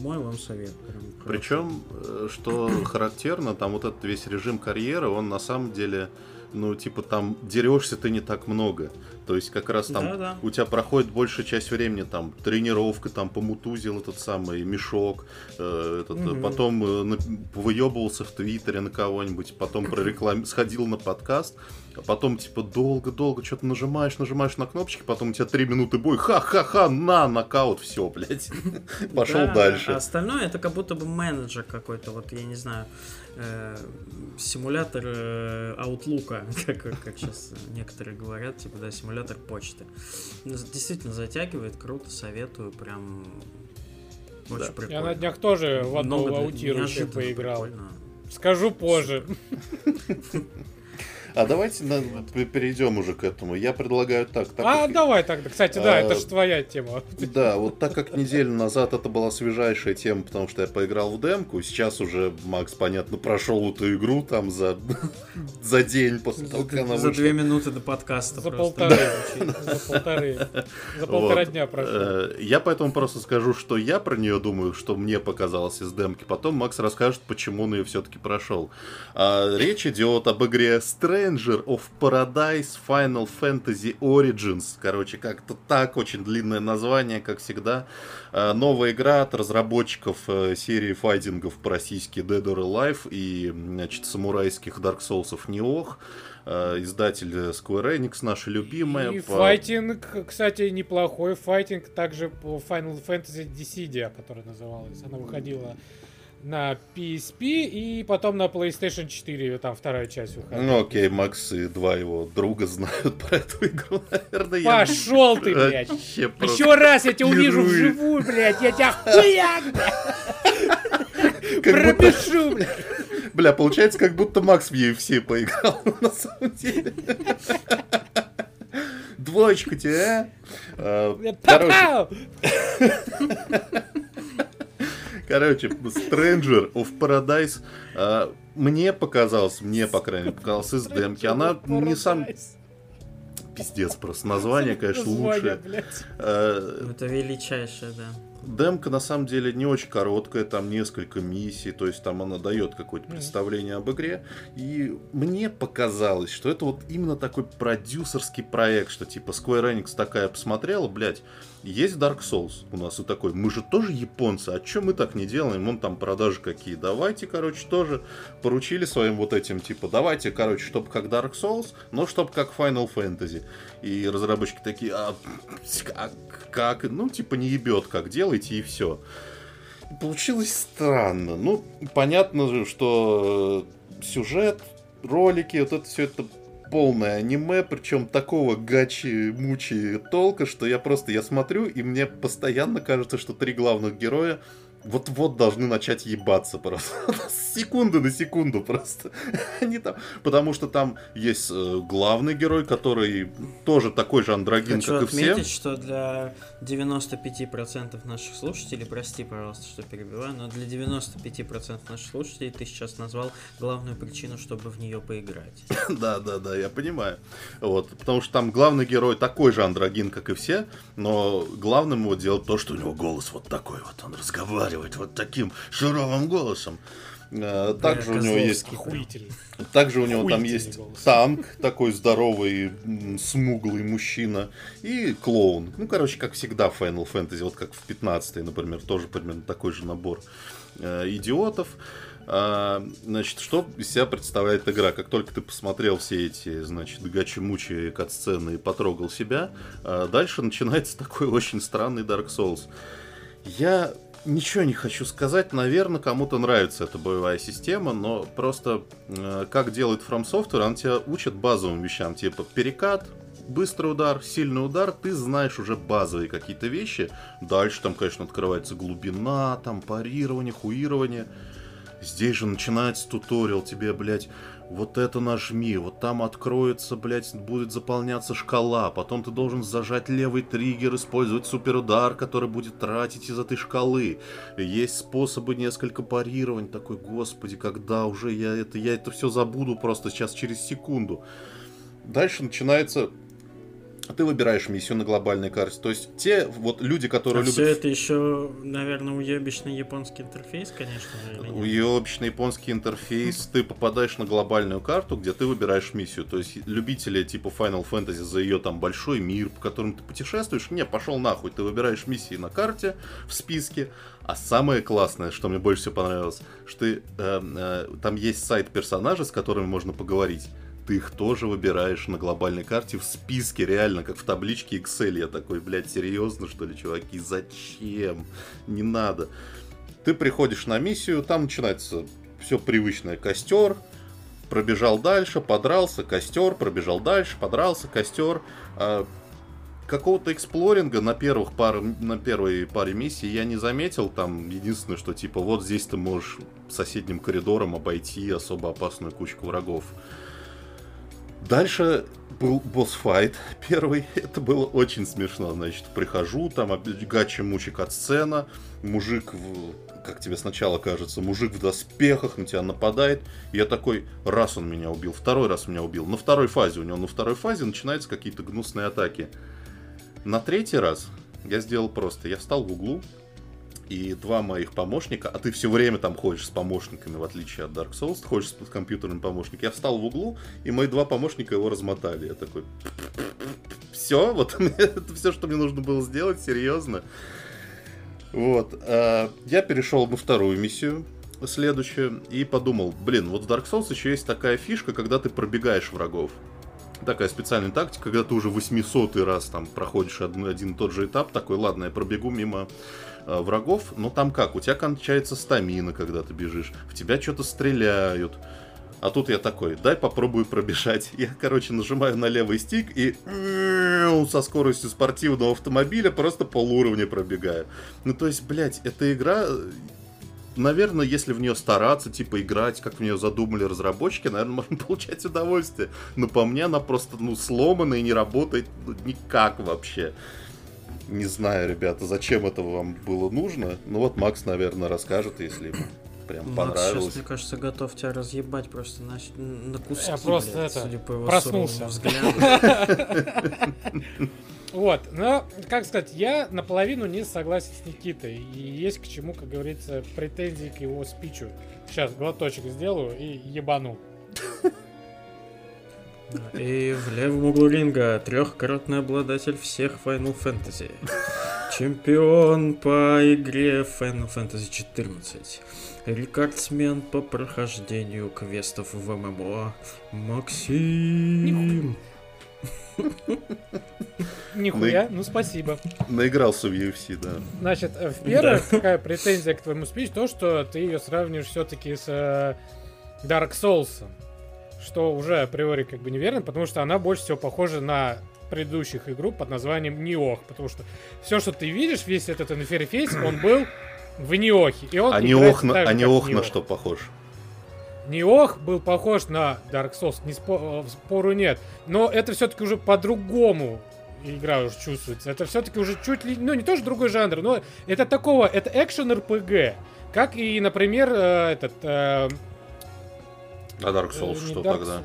Мой вам совет. Прям. Причем, э, что характерно, там вот этот весь режим карьеры, он на самом деле, ну, типа, там дерешься ты не так много. То есть, как раз там Да-да. у тебя проходит большая часть времени, там, тренировка, там, помутузил этот самый мешок, э, этот, Мгм. потом э, выебывался в Твиттере на кого-нибудь, потом прореклам... сходил на подкаст, а потом, типа, долго-долго что-то нажимаешь, нажимаешь на кнопочки, потом у тебя три минуты бой, ха-ха-ха, на, нокаут, все, блядь. Пошел Да, дальше. А остальное это как будто бы менеджер какой-то, вот я не знаю, э, симулятор э, Outlook, как, как сейчас некоторые говорят, типа, да, симулятор почты. Ну, Действительно затягивает, круто, советую, прям очень Да. прикольно. Я на днях тоже в аутирующее неожиданно поиграл. прикольно. Скажу позже. А давайте на- перейдем уже к этому. Я предлагаю так. так А, как- давай тогда. Кстати, да, А, это же твоя тема. Да, вот так как неделю назад это была свежайшая тема, потому что я поиграл в демку, сейчас уже Макс, понятно, прошел эту игру там за, за день после того, как она За вышла. две минуты до подкаста За просто. полторы. За полторы. За полтора Вот. дня прошло. Э, Я поэтому просто скажу, что я про нее думаю, что мне показалось из демки. Потом Макс расскажет, почему он ее все-таки прошел. А, речь идет об игре Stranger of Paradise Final Fantasy Origins. Короче, как-то так, очень длинное название, как всегда. А, новая игра от разработчиков э, серии файтингов по-российски Dead or Alive и, значит, самурайских Dark Souls Неох. Э, Издатель э, Square Enix, наша любимая. И по- файтинг, кстати, неплохой файтинг, также по Final Fantasy Dissidia, которая называлась. Она выходила на PSP и потом на PlayStation 4, там вторая часть выходила. Ну окей, Макс и два его друга знают про эту игру, наверное. я Пошел ты, блядь! Вообще Еще раз я тебя увижу вживую, блядь, я тебя хуяк, блядь, пропишу, блядь. Бля, получается, как будто Макс в UFC поиграл, на самом деле. Двоечка тебе, а? а Короче, Короче, Stranger of Paradise а, мне показалось, мне, по крайней мере, показалось из демки. Она не сам... Пиздец просто. Название, конечно, лучшее. А, Это величайшее, да. Демка на самом деле не очень короткая, там несколько миссий, то есть там она дает какое-то представление об игре. И мне показалось, что это вот именно такой продюсерский проект, что типа Square Enix такая посмотрела, блядь, есть Dark Souls у нас и такой, мы же тоже японцы, а чем мы так не делаем? Вон там продажи какие. Давайте, короче, тоже поручили своим вот этим, типа, давайте, короче, чтобы как Dark Souls, но чтобы как Final Fantasy. И разработчики такие, а как, как, ну, типа, не ебет, как делайте, и все. Получилось странно. Ну, понятно же, что сюжет, ролики, вот это все это полное аниме, причем такого гачи-мучи толка, что я просто, я смотрю, и мне постоянно кажется, что три главных героя вот-вот должны начать ебаться просто. С секунды на секунду просто. Они там... Потому что там есть э, главный герой, который тоже такой же андрогин, Хочу как и все. что для 95% наших слушателей, прости, пожалуйста, что перебиваю, но для 95% наших слушателей ты сейчас назвал главную причину, чтобы в нее поиграть. Да, да, да, я понимаю. Вот, потому что там главный герой такой же андрогин, как и все, но главным его делать то, что у него голос вот такой вот, он разговаривает вот таким шуровым голосом. Э, также у него есть... Также у него там есть голос. танк, такой здоровый, смуглый мужчина, и клоун. Ну, короче, как всегда в Final Fantasy, вот как в 15 например, тоже примерно такой же набор э, идиотов. А, значит, что из себя представляет игра? Как только ты посмотрел все эти, значит, гачи-мучи кат-сцены и потрогал себя, а дальше начинается такой очень странный Dark Souls. Я ничего не хочу сказать. Наверное, кому-то нравится эта боевая система, но просто э, как делает From Software, он тебя учит базовым вещам, типа перекат, быстрый удар, сильный удар, ты знаешь уже базовые какие-то вещи. Дальше там, конечно, открывается глубина, там парирование, хуирование. Здесь же начинается туториал тебе, блядь, вот это нажми, вот там откроется, блядь, будет заполняться шкала, потом ты должен зажать левый триггер, использовать суперудар, который будет тратить из этой шкалы. Есть способы несколько парировань, такой, господи, когда уже я это, я это все забуду просто сейчас через секунду. Дальше начинается ты выбираешь миссию на глобальной карте. То есть те вот люди, которые а любят... все это еще, наверное, уебищный японский интерфейс, конечно же. Уебищный японский интерфейс. Ты попадаешь на глобальную карту, где ты выбираешь миссию. То есть любители типа Final Fantasy за ее там большой мир, по которому ты путешествуешь, не, пошел нахуй. Ты выбираешь миссии на карте, в списке. А самое классное, что мне больше всего понравилось, что ты, э, э, там есть сайт персонажа, с которыми можно поговорить ты их тоже выбираешь на глобальной карте в списке, реально, как в табличке Excel. Я такой, блядь, серьезно, что ли, чуваки? Зачем? Не надо. Ты приходишь на миссию, там начинается все привычное. Костер, пробежал дальше, подрался, костер, пробежал дальше, подрался, костер. А какого-то эксплоринга на первых пар, на первой паре миссий я не заметил. Там единственное, что типа вот здесь ты можешь соседним коридором обойти особо опасную кучку врагов. Дальше был босс-файт первый. Это было очень смешно. Значит, прихожу, там гача мучик от сцена, мужик, в, как тебе сначала кажется, мужик в доспехах на тебя нападает. Я такой, раз он меня убил, второй раз меня убил. На второй фазе у него, на второй фазе начинаются какие-то гнусные атаки. На третий раз я сделал просто, я встал в углу, и два моих помощника, а ты все время там ходишь с помощниками, в отличие от Dark Souls, ты ходишь с компьютерным помощником. Я встал в углу, и мои два помощника его размотали. Я такой, все, вот это все, что мне нужно было сделать, серьезно. Вот, а, я перешел на вторую миссию, следующую, и подумал, блин, вот в Dark Souls еще есть такая фишка, когда ты пробегаешь врагов такая специальная тактика, когда ты уже 800 раз там проходишь один, один и тот же этап, такой, ладно, я пробегу мимо э, врагов, но там как, у тебя кончается стамина, когда ты бежишь, в тебя что-то стреляют, а тут я такой, дай попробую пробежать. Я, короче, нажимаю на левый стик и со скоростью спортивного автомобиля просто полуровня пробегаю. Ну, то есть, блядь, эта игра наверное, если в нее стараться, типа, играть, как в нее задумали разработчики, наверное, можно получать удовольствие. Но по мне она просто, ну, сломана и не работает ну, никак вообще. Не знаю, ребята, зачем это вам было нужно. Ну вот Макс, наверное, расскажет, если ему прям Макс понравилось. сейчас, мне кажется, готов тебя разъебать просто на, на куски, Я просто блядь, это, судя по его проснулся. Вот, но, как сказать, я наполовину не согласен с Никитой. И есть к чему, как говорится, претензии к его спичу. Сейчас глоточек сделаю и ебану. И в левом углу ринга трехкратный обладатель всех Final Fantasy. Чемпион по игре Final Fantasy 14. Рекордсмен по прохождению квестов в ММО. Максим. Нихуя, ну спасибо. Наигрался в UFC, да. Значит, э, в первая такая претензия к твоему спичу, то, что ты ее сравниваешь все-таки с э, Dark Souls. Что уже априори как бы неверно, потому что она больше всего похожа на предыдущих игру под названием Ниох. Потому что все, что ты видишь, весь этот интерфейс, он был в Ниохе. И он А не играется ох на, а не как ох на Ниох. что похож. Ниох был похож на Dark Souls, не спо- э, спору нет. Но это все-таки уже по-другому игра уже чувствуется. Это все-таки уже чуть ли, ну не тоже другой жанр, но это такого, это экшен РПГ. Как и, например, э, этот... А Dark Souls э, что Dark тогда?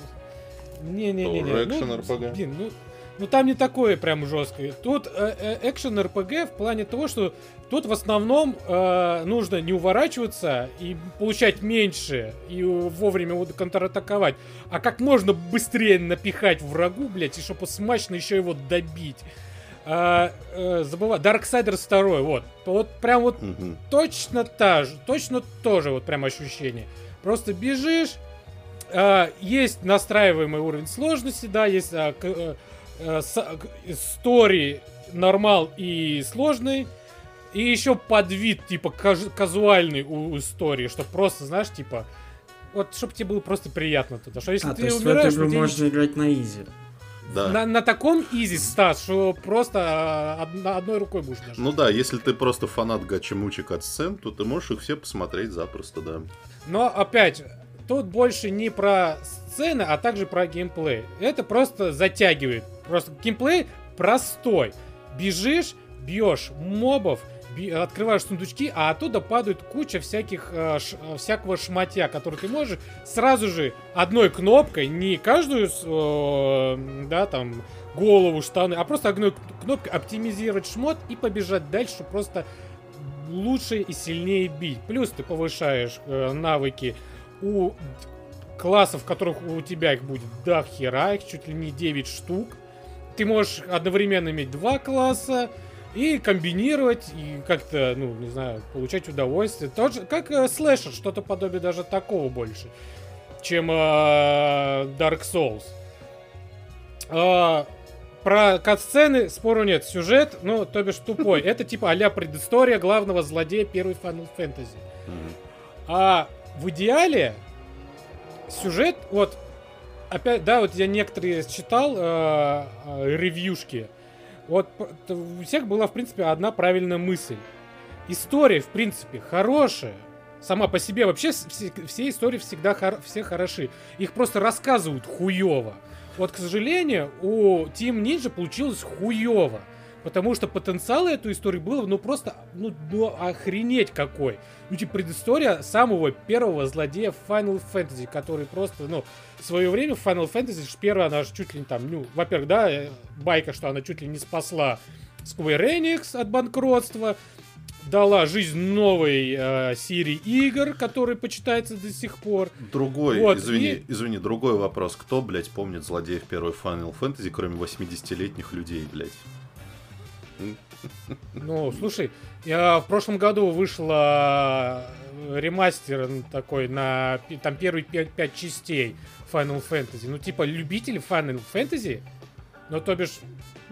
Не-не-не. Тоже ну, экшен-RPG. Блин, ну, ну там не такое прям жесткое. Тут э, э, экшен РПГ в плане того, что тут в основном э, нужно не уворачиваться и получать меньше и вовремя вот контратаковать, а как можно быстрее напихать врагу, блять, и чтобы смачно еще его добить. А, э, забываю, Darksiders 2, вот. Вот прям вот Мгм. точно та же, точно тоже вот прям ощущение. Просто бежишь, есть настраиваемый уровень сложности, да, есть а, э, э, к- стори нормал и сложный, и еще подвид типа казуальный у, истории, чтобы просто, знаешь, типа, вот чтобы тебе было просто приятно туда. Что если А, ты то есть в эту умираешь, игру тебя можно играть на easy. Да. на, на таком easy стат, что просто а, од- одной рукой будешь даже. Ну да, если ты просто фанат гачи-мучи сцен, то ты можешь их все посмотреть запросто, да. Но опять, тут больше не про сцены, а также про геймплей. Это просто затягивает. Просто геймплей простой. Бежишь, бьешь мобов, открываешь сундучки, а оттуда падает куча всяких э, ш- э, всякого шматья, который ты можешь сразу же одной кнопкой, не каждую, э, да, там, голову, штаны, а просто одной кнопкой оптимизировать шмот и побежать дальше, просто лучше и сильнее бить. Плюс ты повышаешь э, навыки у классов, которых у тебя их будет до хера, их чуть ли не 9 штук. Ты можешь одновременно иметь два класса и комбинировать, и как-то, ну, не знаю, получать удовольствие. Тот же, как э, слэшер, что-то подобие даже такого больше, чем э, Dark Souls. А, про катсцены спору нет. Сюжет, ну, то бишь тупой. Это типа а предыстория главного злодея первой Final Fantasy. А в идеале сюжет, вот, опять, да, вот я некоторые читал э, э, ревьюшки. Вот у всех была, в принципе, одна правильная мысль. История, в принципе, хорошая. Сама по себе вообще все, все истории всегда хор- все хороши. Их просто рассказывают хуево. Вот, к сожалению, у Team Ninja получилось хуево. Потому что потенциал эту истории было, ну просто, ну, ну охренеть какой. Ну, типа, предыстория самого первого злодея Final Fantasy, который просто, ну, в свое время в Final Fantasy, первая, она же чуть ли не там, ну, во-первых, да, э, байка, что она чуть ли не спасла Square Enix от банкротства, дала жизнь новой э, серии игр, который почитается до сих пор. Другой, Вот, извини, и- извини, другой вопрос. Кто, блядь, помнит злодеев первой Final Fantasy, кроме 80-летних людей, блядь? Ну, слушай, я в прошлом году вышла ремастер такой на там первые 5, частей Final Fantasy. Ну, типа, любители Final Fantasy, ну, то бишь,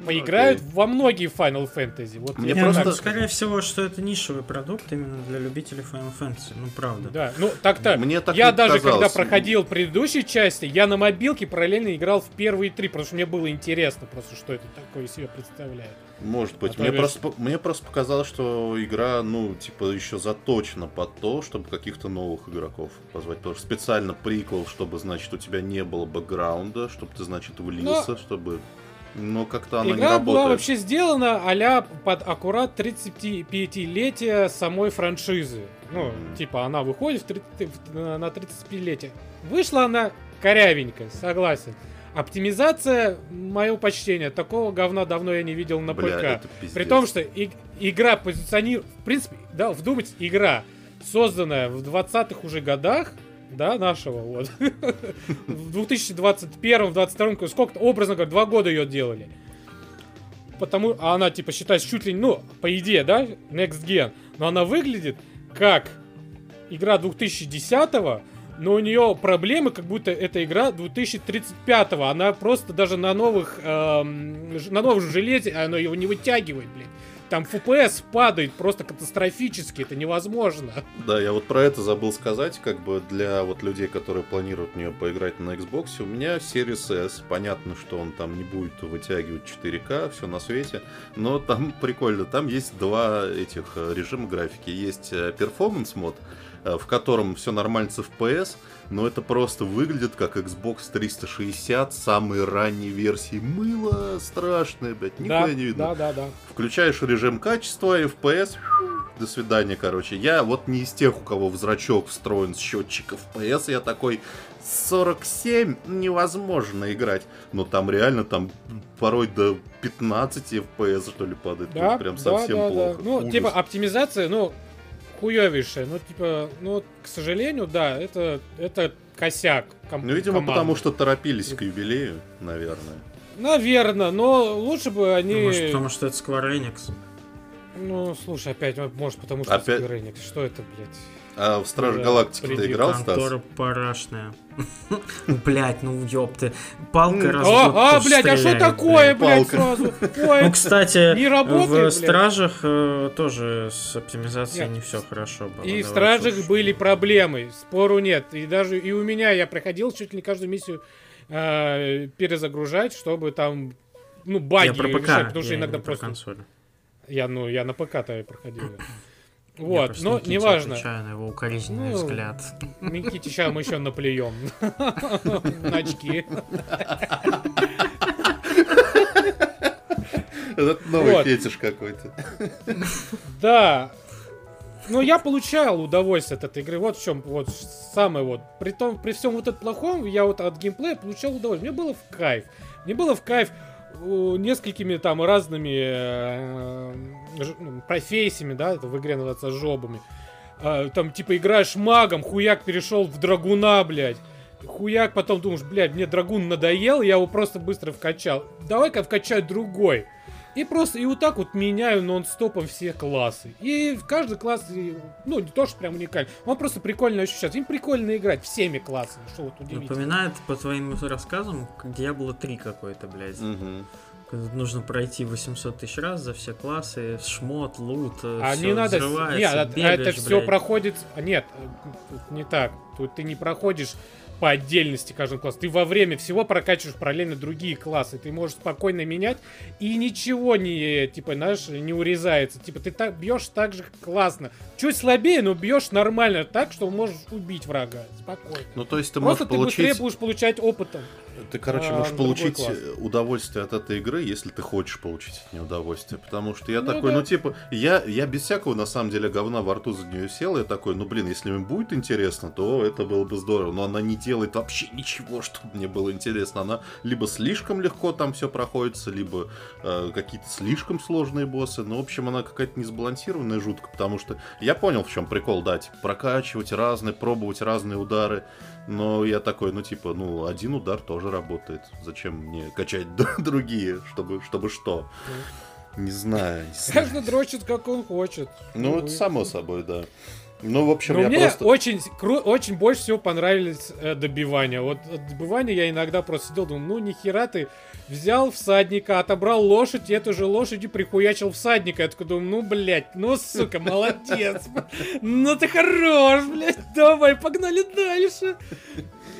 поиграют окей. во многие Final Fantasy. Вот Мне просто- ну, скорее всего, что это нишевый продукт именно для любителей Final Fantasy. Ну, правда. Да, ну так-то. Мне так я даже когда казалось. проходил предыдущие части, я на мобилке параллельно играл в первые три, потому что мне было интересно просто, что это такое из себя представляет. Может быть. А мне, просто, по- мне просто показалось, что игра, ну, типа, еще заточена под то, чтобы каких-то новых игроков позвать. Потому что специально приквел, чтобы, значит, у тебя не было бэкграунда, чтобы ты, значит, влился, чтобы... Но как-то она не Игра была работает. вообще сделана а под аккурат 35-летие самой франшизы. Ну, Мгм. типа, она выходит в 30 в- на 35-летие. Вышла она корявенькая, согласен. Оптимизация, мое почтение, такого говна давно я не видел на Бля, ПК. При том, что и- игра позиционирует... В принципе, да, вдумайтесь, игра, созданная в 20-х уже годах, да, нашего, вот. В 2021-2022, сколько-то, образно говоря, два года ее делали. Потому, а она, типа, считается чуть ли, не- ну, по идее, да, Next Gen, но она выглядит как игра 2010-го, но у нее проблемы, как будто это игра 2035-го. Она просто даже на новых, эм, на новом железе, она его не вытягивает, блин. Там FPS падает просто катастрофически, это невозможно. Да, я вот про это забыл сказать, как бы для вот людей, которые планируют в нее поиграть на Xbox, у меня Series S, понятно, что он там не будет вытягивать 4К, все на свете, но там прикольно, там есть два этих э, режима графики, есть э, Performance мод, э, в котором все нормально с FPS, но это просто выглядит как Xbox 360 самой ранней версии. Мыло страшное, блядь, нихуя да, не видно. да, да, да. Включаешь режим качества, FPS, до свидания, короче. Я вот не из тех, у кого в зрачок встроен счетчик FPS, я такой 47 невозможно играть. Но там реально там порой до 15 FPS что ли падает. Ну, Да, прям да, совсем да, да. плохо. Ну, Ужас. типа, оптимизация, ну, хуёвейшая. Ну, типа, ну, к сожалению, да, это, это косяк. ком- Ну, видимо, команды. потому что торопились к юбилею, наверное. Наверное, но лучше бы они... Ну, Может, потому что это Square Enix. Ну, слушай, опять, может, потому что Опять? Square Enix. Что это, блядь? А в Страже Да, Галактики ты играл, Стас? Контора парашная. Блять, ну ёпты. Палка раз А, а, блядь, а что такое, блядь. палка. сразу? Ну, кстати, в. Стражах э, тоже с оптимизацией не все хорошо было. И в Стражах были проблемы, спору нет. И даже и у меня я проходил чуть ли не каждую миссию э, перезагружать, чтобы там, ну, баги Я про ПК, решать, потому что иногда просто... консоль. Я, ну, я на ПК-то и проходил. Я Вот, но Никите неважно. отвечаю на его укоризненный Ну, взгляд. Никите сейчас мы еще наплюем на очки. Это новый Вот. фетиш какой-то. Да. Но я получал удовольствие от этой игры. Вот в чем вот самое вот. При том, при всем вот этом плохом, я вот от геймплея получал удовольствие. Мне было в кайф. Мне было в кайф несколькими там разными э, ну, профессиями, да, это в игре называется жобами. А, там типа играешь магом, хуяк перешел в драгуна, блядь. Хуяк, потом думаешь, блядь, мне драгун надоел, я его просто быстро вкачал. Давай-ка вкачать другой. И просто, и вот так вот меняю нон-стопом все классы. И в каждый класс, ну, не то, что прям уникальный, он просто прикольно ощущается. Им прикольно играть всеми классами, что вот удивительно. Напоминает по твоим рассказам Diablo 3 какой-то, блядь. Когда нужно пройти 800 тысяч раз за все классы, шмот, лут, А всё не надо, взрывается, нет, а- бегаешь, это все блядь. проходит, нет, э, тут не так, тут ты не проходишь по отдельности каждый класс, ты во время всего прокачиваешь параллельно другие классы, ты можешь спокойно менять, и ничего не, типа, знаешь, не урезается, типа, ты так бьешь так же классно, чуть слабее, но бьешь нормально так, что можешь убить врага, спокойно. Ну, то есть ты Просто можешь ты быстрее будешь получать опытом. Ты, короче, а, можешь получить класс. удовольствие от этой игры, если ты хочешь получить от нее удовольствие. Потому что я Ну такой, да. ну типа, я, я без всякого на самом деле говна во рту за нее сел, я такой, ну блин, если мне будет интересно, то это было бы здорово. Но она не делает вообще ничего, чтобы мне было интересно. Она либо слишком легко там все проходится, либо э, какие-то слишком сложные боссы. Ну, в общем, она какая-то несбалансированная жутко, потому что я понял, в чем прикол, да, типа, прокачивать разные, пробовать разные удары. Но я такой, ну типа, ну один удар тоже работает. Зачем мне качать другие, чтобы, чтобы что? Не знаю. Каждый дрочит, как он хочет. Ну, Увы. это само собой, да. Ну, в общем, Но я мне просто... очень, кру- очень больше всего понравились э, добивания. Вот от добивания я иногда просто сидел, думаю, ну нихера ты взял всадника, отобрал лошадь, и эту же лошадь и прихуячил всадника. Я такой думаю, ну, блядь, ну, сука, молодец. Ну, ты хорош, блядь, давай, погнали дальше.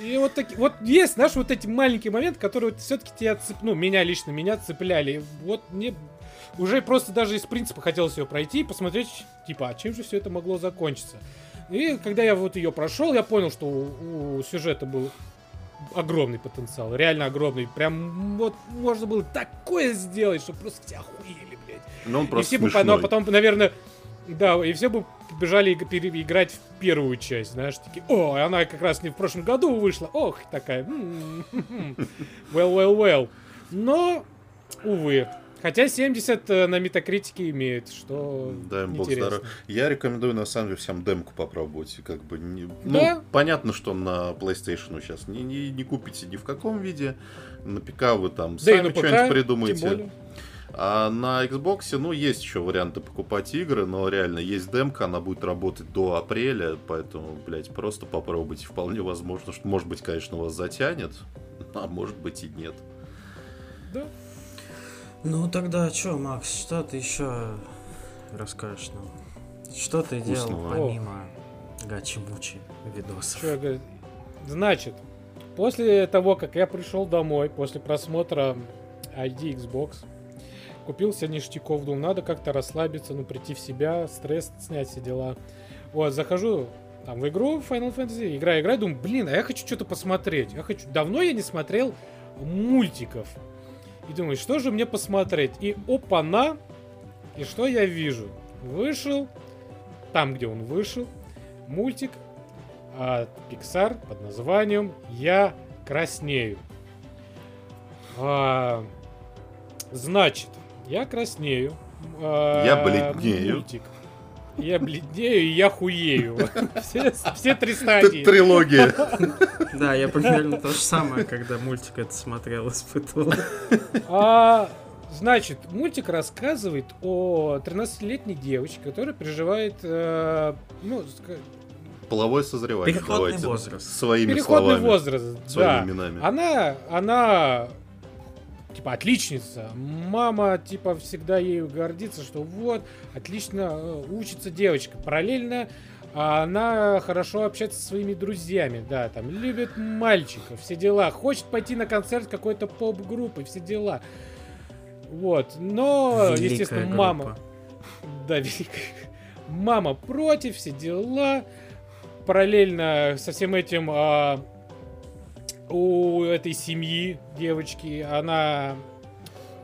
И вот такие, вот есть, знаешь, вот эти маленькие моменты, которые вот все-таки тебя цеп... ну, меня лично, меня цепляли. И Вот мне уже просто даже из принципа хотелось ее пройти и посмотреть, типа, а чем же все это могло закончиться. И когда я вот ее прошел, я понял, что у, у сюжета был огромный потенциал, реально огромный. Прям вот можно было такое сделать, что просто все охуели, блядь. Ну, он и просто все бы, смешной. ну, потом, наверное, да, и все бы побежали иг- переиграть в первую часть, знаешь, такие, о, она как раз не в прошлом году вышла, ох, такая, well, well, well. Но, увы, хотя 70 э, на метакритике имеет, что Дай бог здоров. Я рекомендую, на самом деле, всем демку попробовать. Как бы, не- Да. Ну, понятно, что на PlayStation сейчас не, не, не купите ни в каком виде. На ПК вы там Да сами на что-нибудь придумаете. А на Xbox, ну, есть еще варианты покупать игры, но реально есть демка, она будет работать до апреля, поэтому, блядь, просто попробуйте. Вполне возможно, что, может быть, конечно, вас затянет, а может быть и нет. Да. Ну тогда что, Макс, что ты еще расскажешь нам? Что ты делал Вкусного. помимо гачи-мучи видосов? Говорю? Значит, после того, как я пришел домой, после просмотра ID Xbox, купил себе ништяков, думал, надо как-то расслабиться, ну, прийти в себя, стресс снять, все дела. Вот, захожу там в игру Final Fantasy, играю, играю, думаю, блин, а я хочу что-то посмотреть. Я хочу... Давно я не смотрел мультиков. И думаю, что же мне посмотреть? И опа-на! И что я вижу? Вышел, там, где он вышел, мультик от Pixar под названием «Я краснею». А, значит, я краснею. а, Я бледнею. Мультик. Я бледнею и я хуею. Все, все три стадии. Трилогия. Да, я примерно то же самое, когда мультик это смотрел, испытывал. А, значит, мультик рассказывает о 13-летней девочке, которая переживает, э, ну, Половое созревание. Переходный давайте. возраст. Своими переходный словами. возраст. Своими Да. именами. Она, она, типа, отличница. Мама, типа, всегда ею гордится, что вот, отлично э, учится девочка. Параллельно а, она хорошо общается со своими друзьями, да, там, любит мальчиков, все дела. Хочет пойти на концерт какой-то поп-группы, все дела. Вот, но, Великая естественно, группа. мама... Да, великая. Мама против, все дела. Параллельно со всем этим а, у этой семьи девочки, она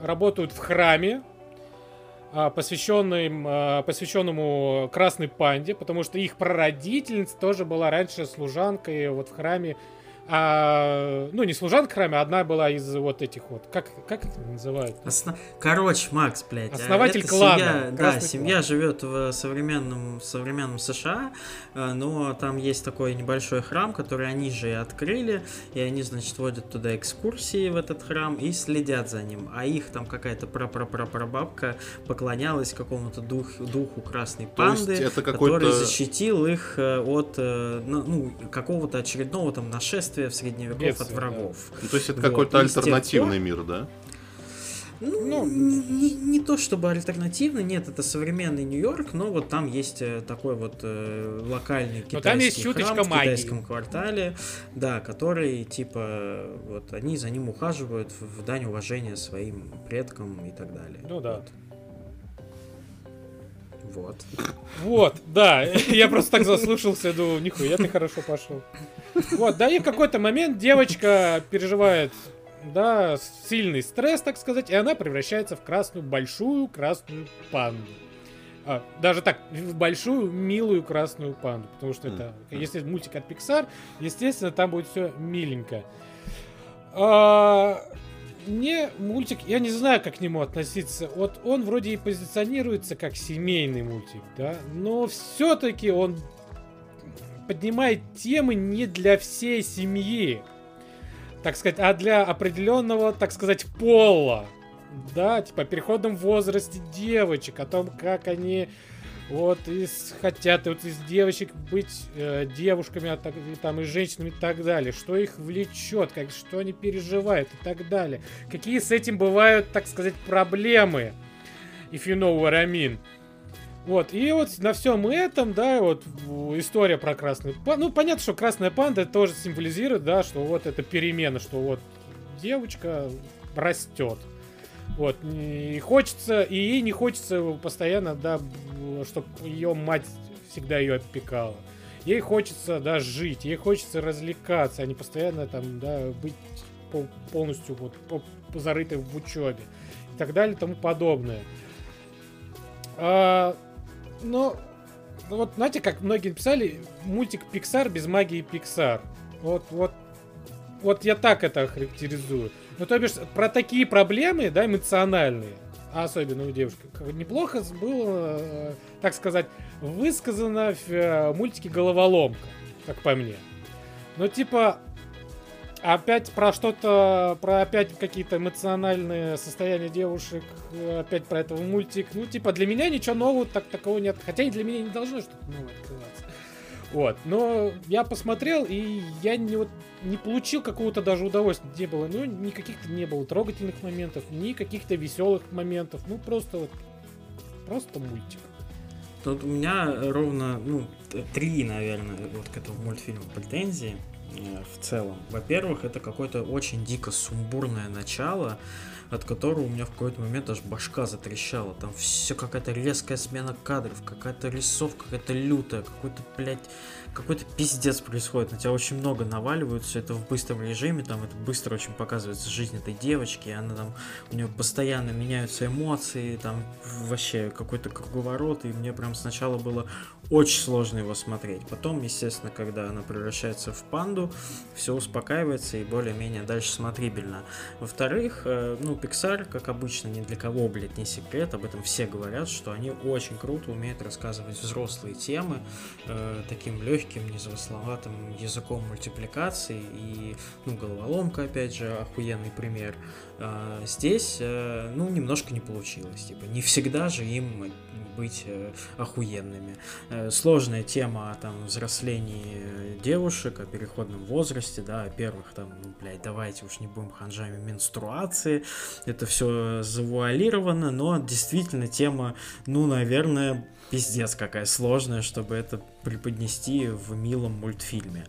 работает в храме, а, посвященным, а, посвященному Красной Панде, потому что их прародительница тоже была раньше служанкой вот в храме. А, ну, не служанка в храме, а одна была из вот этих вот. Как, как их называют? Осна- Короче, Макс, блядь. а Основатель эта клана, Семья, да, семья живет в современном, в современном США, э, но там есть такой небольшой храм, который они же и открыли, и они, значит, водят туда экскурсии в этот храм и следят за ним. А их там какая-то прапрапрапрабабка поклонялась какому-то дух, духу красной панды, это который защитил их э, от э, ну, какого-то очередного там нашествия в средневеков от Бедствия, да. врагов. Ну, то есть это Вот, какой-то тех альтернативный мир, да? Ну, Ну, не, не то чтобы альтернативный, нет, это современный Нью-Йорк, но вот там есть э, такой вот э, локальный китайский Но там есть храм в магии. китайском квартале, да, который типа вот они за ним ухаживают в, в дань уважения своим предкам и так далее. Ну да. Вот. Вот, да, я просто так заслушался, думаю, нихуя ты хорошо пошел. Вот, да, и в какой-то момент девочка переживает, да, сильный стресс, так сказать, и она превращается в красную, большую красную панду. А, даже так, в большую, милую красную панду, потому что это, если мультик от Pixar, естественно, там будет все миленько. А, мне мультик, я не знаю, как к нему относиться. Вот он вроде и позиционируется как семейный мультик, да, но все-таки он поднимает темы не для всей семьи, так сказать, а для определенного, так сказать, пола. Да, типа переходном возрасте девочек, о том, как они вот, и хотят вот из девочек быть э, девушками, а так, и там, и женщинами и так далее. Что их влечет, как, что они переживают и так далее. Какие с этим бывают, так сказать, проблемы. If you know what I mean. Вот, и вот на всем этом, да, вот история про красную панду. Ну, понятно, что красная панда тоже символизирует, да, что вот это перемена, что вот девочка растет. Вот, и хочется, и ей не хочется постоянно, да, чтобы ее мать всегда ее опекала. Ей хочется, да, жить, ей хочется развлекаться, а не постоянно там, да, быть пол- полностью вот зарытой в учебе и так далее и тому подобное. А, но, ну вот знаете, как многие написали, мультик Pixar без магии Pixar. Вот, вот, вот я так это характеризую. Ну, то бишь, про такие проблемы, да, эмоциональные, а особенно у девушки, неплохо было, э, так сказать, высказано в э, мультике «Головоломка», как по мне. Ну, типа, опять про что-то, про опять какие-то эмоциональные состояния девушек, э, опять про этого мультик. Ну, типа, для меня ничего нового так такого нет. Хотя и для меня не должно что-то новое открываться. Вот, но я посмотрел, и я не, вот, не получил какого-то даже удовольствия. Не было, ну, никаких-то не было трогательных моментов, ни каких-то веселых моментов. Ну, просто вот, просто мультик. Тут у меня ровно, ну, три, наверное, вот к этому мультфильму претензии э, в целом. Во-первых, это какое-то очень дико сумбурное начало, от которого у меня в какой-то момент аж башка затрещала. Там все какая-то резкая смена кадров, какая-то рисовка, какая-то лютая, какой-то, блядь, какой-то пиздец происходит. На тебя очень много наваливают, это в быстром режиме, там это быстро очень показывается жизнь этой девочки, она там, у нее постоянно меняются эмоции, там вообще какой-то круговорот, и мне прям сначала было очень сложно его смотреть. Потом, естественно, когда она превращается в панду, все успокаивается и более-менее дальше смотрибельно. Во-вторых, э, ну, Pixar, как обычно, ни для кого, блядь, не секрет, об этом все говорят, что они очень круто умеют рассказывать взрослые темы э, таким легким, незамысловатым языком мультипликации. И, ну, головоломка, опять же, охуенный пример. А, здесь, э, ну, немножко не получилось. Типа, не всегда же им быть э, охуенными. Э, сложная тема о там взрослении девушек, о переходном возрасте, да, о первых там, ну, блядь, давайте уж не будем ханжами менструации. Это все завуалировано, но действительно тема, ну, наверное, пиздец какая сложная, чтобы это преподнести в милом мультфильме.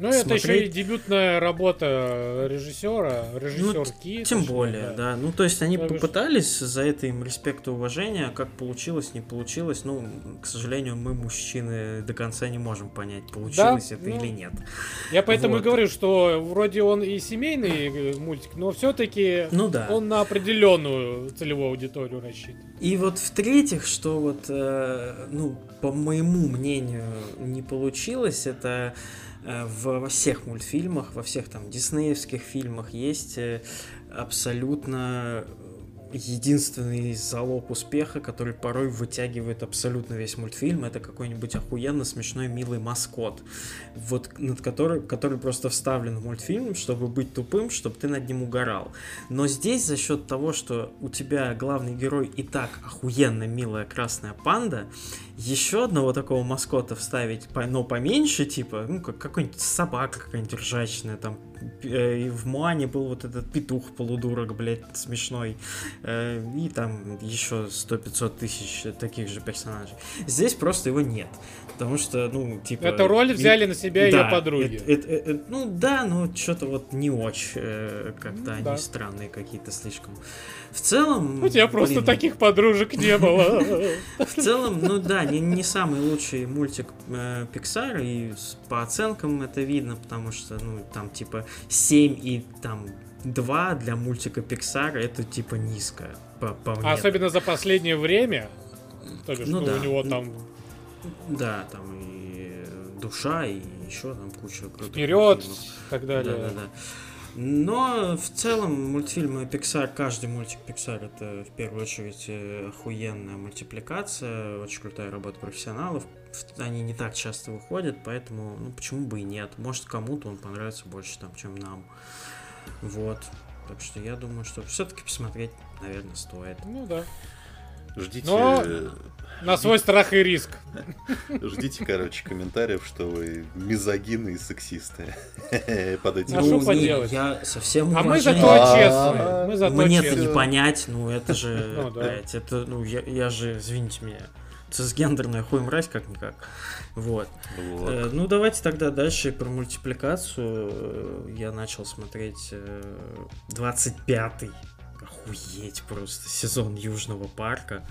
Ну, это еще и Смотреть- дебютная работа режиссера, режиссерки. Тем точнее, более, да. Ну, то есть они То попытались, за это им респект и уважение, а как получилось, не получилось. Ну, к сожалению, мы, мужчины, до конца не можем понять, получилось это ну, или нет. Я поэтому Вот. и говорю, что вроде он и семейный э, мультик, но все-таки Ну да. он на определенную целевую аудиторию рассчитан. И вот в-третьих, что вот, э, ну, по моему мнению, не получилось, это во всех мультфильмах, во всех там диснеевских фильмах есть э, абсолютно единственный залог успеха, который порой вытягивает абсолютно весь мультфильм, это какой-нибудь охуенно смешной милый маскот, вот над который, который просто вставлен в мультфильм, чтобы быть тупым, чтобы ты над ним угорал. Но здесь за счет того, что у тебя главный герой и так охуенно милая красная панда, еще одного такого маскота вставить, но поменьше, типа, ну, как какой-нибудь собака какая-нибудь ржачная, там, э, и в Муане был вот этот петух полудурок, блядь, смешной, э, и там еще 100-500 тысяч таких же персонажей. Здесь просто его нет, потому что, ну, типа... Эту роль и- взяли на себя ее да, подруги. это- это- это- ну да, но что-то вот не очень э, как-то Ну они да. странные какие-то слишком. В целом... У тебя просто блин, таких подружек не было. В целом, ну да, не, не самый лучший мультик э, Pixar, и с- по оценкам это видно, потому что, ну, там типа 7 и там 2 для мультика Pixar это типа низко. По, по мне. Особенно за последнее время. То бишь, Ну ну, да. у него там Да, там и душа, и еще там куча крутых вперед и так Да, далее. да, да. Но в целом мультфильмы Pixar, каждый мультик Pixar это в первую очередь э, охуенная мультипликация, очень крутая работа профессионалов. Они не так часто выходят, поэтому ну почему бы и нет. Может кому-то он понравится больше там, чем нам. Вот. Так что я думаю, что все-таки посмотреть, наверное, стоит. Ну да. Ждите, Но- На свой страх и риск. ждите, короче, комментариев, что вы мизогины и сексисты. Под этим. А что не, поделать? я совсем А мы зато А, честные. Мы зато Мне-то не честные. понять, ну это же, Ну да. блядь, это, ну я, я же, извините меня, цисгендерная хуй мразь как-никак. Вот. Вот. Э, ну давайте тогда дальше про мультипликацию. Э, Я начал смотреть э, 25-й, охуеть просто, сезон Южного парка.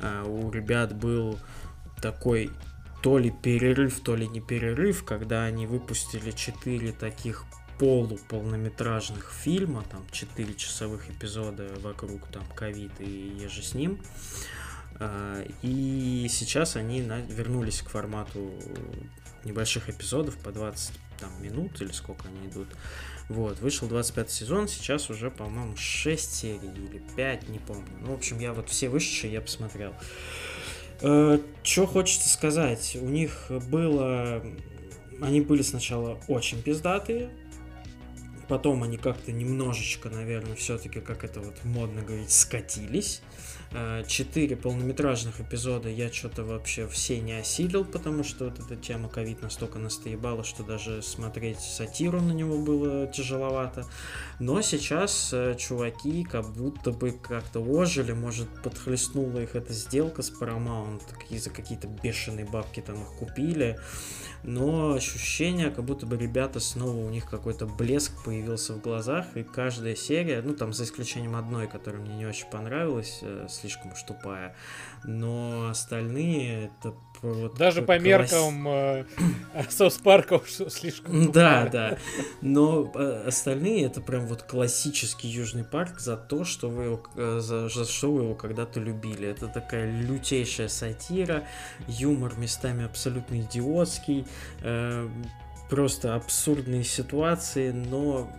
Э, У ребят был такой то ли перерыв, то ли не перерыв, когда они выпустили 4 таких полуполнометражных фильма, там 4 часовых эпизода вокруг там ковид и еже с ним. А, И сейчас они вернулись к формату небольших эпизодов по 20 там, минут или сколько они идут. Вот, вышел 25 сезон, сейчас уже, по-моему, 6 серий или 5, не помню. Ну, в общем, я вот все вышедшие я посмотрел. Что хочется сказать? У них было... Они были сначала очень пиздатые, потом они как-то немножечко, наверное, все-таки, как это вот модно говорить, скатились. Э, Четыре полнометражных эпизода я что-то вообще все не осилил, потому что вот эта тема ковид настолько настоебала, что даже смотреть сатиру на него было тяжеловато. Но сейчас э, чуваки как будто бы как-то ожили, может подхлестнула их эта сделка с Paramount, какие- за какие-то бешеные бабки там их купили. Но ощущение, как будто бы ребята снова у них какой-то блеск появился в глазах, и каждая серия, ну там за исключением одной, которая мне не очень понравилась, э, слишком уж тупая, но остальные это вот Даже по класс- меркам э, Соус Парка уж слишком да, да. Но э, остальные это прям вот классический Южный парк за то, что вы его, э, за, за что вы его когда-то любили. Это такая лютейшая сатира, юмор местами абсолютно идиотский, э, просто абсурдные ситуации, но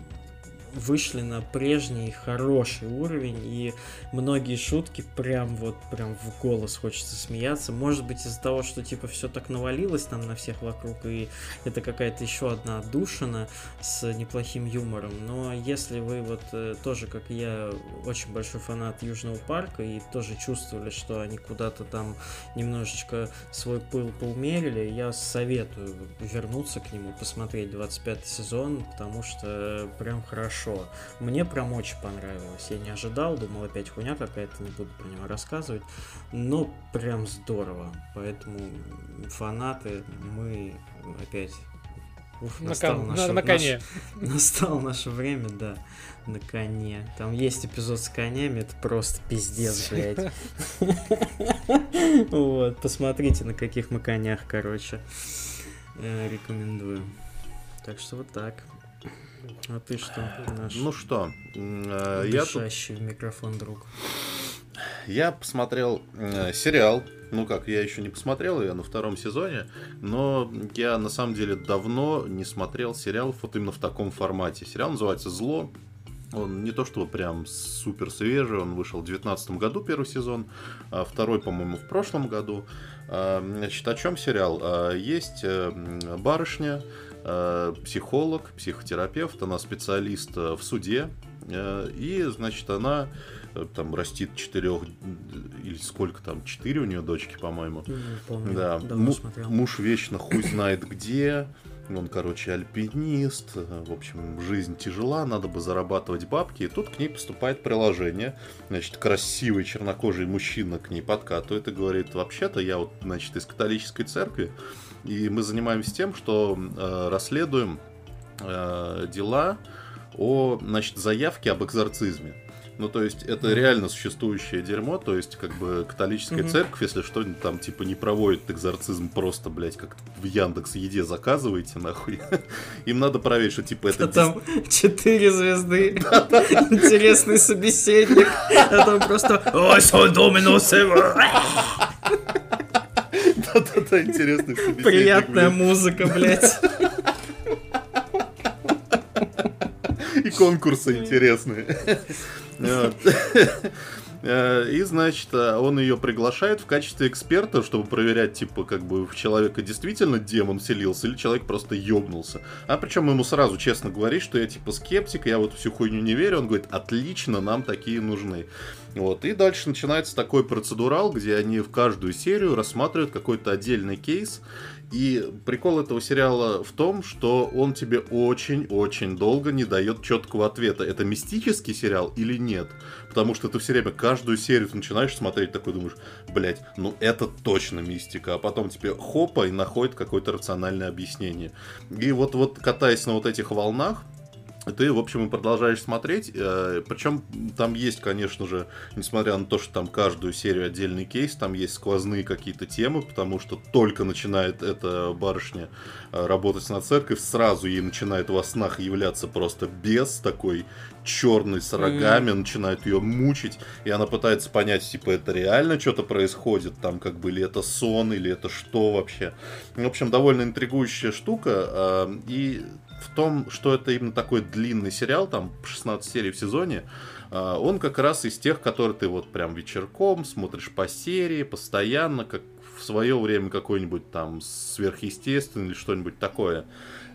вышли на прежний хороший уровень и многие шутки прям вот прям в голос хочется смеяться может быть из-за того что типа все так навалилось там на всех вокруг и это какая-то еще одна отдушина с неплохим юмором. Но если вы вот э, тоже, как я, очень большой фанат Южного парка и тоже чувствовали, что они куда-то там немножечко свой пыл поумерили, я советую вернуться к нему, посмотреть 25 сезон, потому что прям хорошо. Мне прям очень понравилось. Я не ожидал, думал опять хуйня какая-то, не буду про него рассказывать. Но прям здорово. Поэтому фанаты, мы опять Уф, На, настало кон- на- наше- на коне. наше- настало наше время, да, на коне. Там есть эпизод с конями, это просто пиздец, блядь. Вот, посмотрите, на каких мы конях, короче. Э, Рекомендую. Так что вот так. А ты что, наш Ну что, э, я тут в микрофон друг? Я посмотрел э, сериал. Ну как, я еще не посмотрел, я на втором сезоне, но я на самом деле давно не смотрел сериал вот именно в таком формате. Сериал называется Зло. Он не то чтобы прям супер свежий, он вышел в 2019 году первый сезон, а второй, по-моему, в прошлом году. А, Значит, о чем сериал? А, Есть э, барышня, психолог, психотерапевт, она специалист э, в суде, э, и, значит, она э, там растит четырех или сколько там, четыре у нее дочки, по-моему. Не помню, Да, смотрел. муж вечно хуй знает где, он, короче, альпинист, э, в общем, жизнь тяжела, надо бы зарабатывать бабки, и тут к ней поступает приложение, значит, красивый чернокожий мужчина к ней подкатывает и говорит, вообще-то я вот, значит, из католической церкви, и мы занимаемся тем, что э, расследуем э, дела о, значит, заявке об экзорцизме. Ну, то есть, это реально существующее дерьмо, то есть, как бы, католическая Мгм. церковь, если что, там, типа, не проводит экзорцизм просто, блядь, как в Яндекс Еде заказываете, нахуй. Им надо проверить, что, типа, это... А там четыре звезды, интересный собеседник, а там просто «Ой, сон доминус Да-да-да, интересный собеседник, Приятная музыка, блядь. И конкурсы интересные. Э, И, значит, э, он ее приглашает в качестве эксперта, чтобы проверять, типа, как бы в человека действительно демон селился или человек просто ёбнулся. А причем ему сразу честно говорит, что я, типа, скептик, я вот всю хуйню не верю. Он говорит, отлично, нам такие нужны. Вот. И дальше начинается такой процедурал, где они в каждую серию рассматривают какой-то отдельный кейс. И прикол этого сериала в том, что он тебе очень-очень долго не дает четкого ответа. Это мистический сериал или нет? Потому что ты все время каждую серию начинаешь смотреть, такой думаешь, блять, ну это точно мистика. А потом тебе хопа и находит какое-то рациональное объяснение. И вот, вот катаясь на вот этих волнах, ты, в общем, и продолжаешь смотреть. Э, Причем там есть, конечно же, несмотря на то, что там каждую серию отдельный кейс, там есть сквозные какие-то темы, потому что только начинает эта барышня э, работать на церковь, сразу ей начинает во снах являться просто бес такой черный с рогами, mm. начинает ее мучить, и она пытается понять, типа, это реально что-то происходит, там, как бы, или это сон, или это что вообще. В общем, довольно интригующая штука, э, и в том, что это именно такой длинный сериал, там 16 серий в сезоне, а, он как раз из тех, которые ты вот прям вечерком смотришь по серии, постоянно, как в свое время какой-нибудь там сверхъестественный или что-нибудь такое.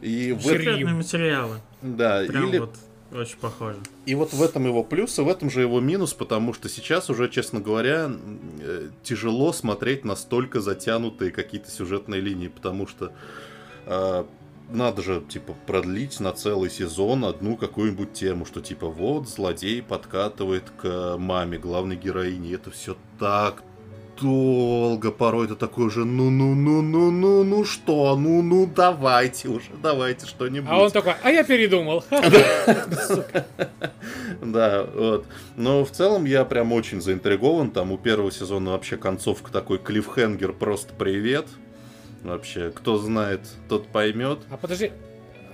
И в этом... материалы. Да, прям или... вот очень похоже. И вот в этом его плюс, и в этом же его минус, потому что сейчас уже, честно говоря, э, тяжело смотреть настолько затянутые какие-то сюжетные линии, потому что а, надо же, типа, продлить на целый сезон одну какую-нибудь тему, что, типа, вот, злодей подкатывает к маме главной героини. Это все так долго, порой это такой же, ну-ну-ну-ну-ну, ну что, ну-ну, давайте уже, давайте что-нибудь. А он такой, а я передумал. Да, вот. Но в целом я прям очень заинтригован, там у первого сезона вообще концовка такой клиффхенгер, просто привет, Вообще, кто знает, тот поймет. А подожди,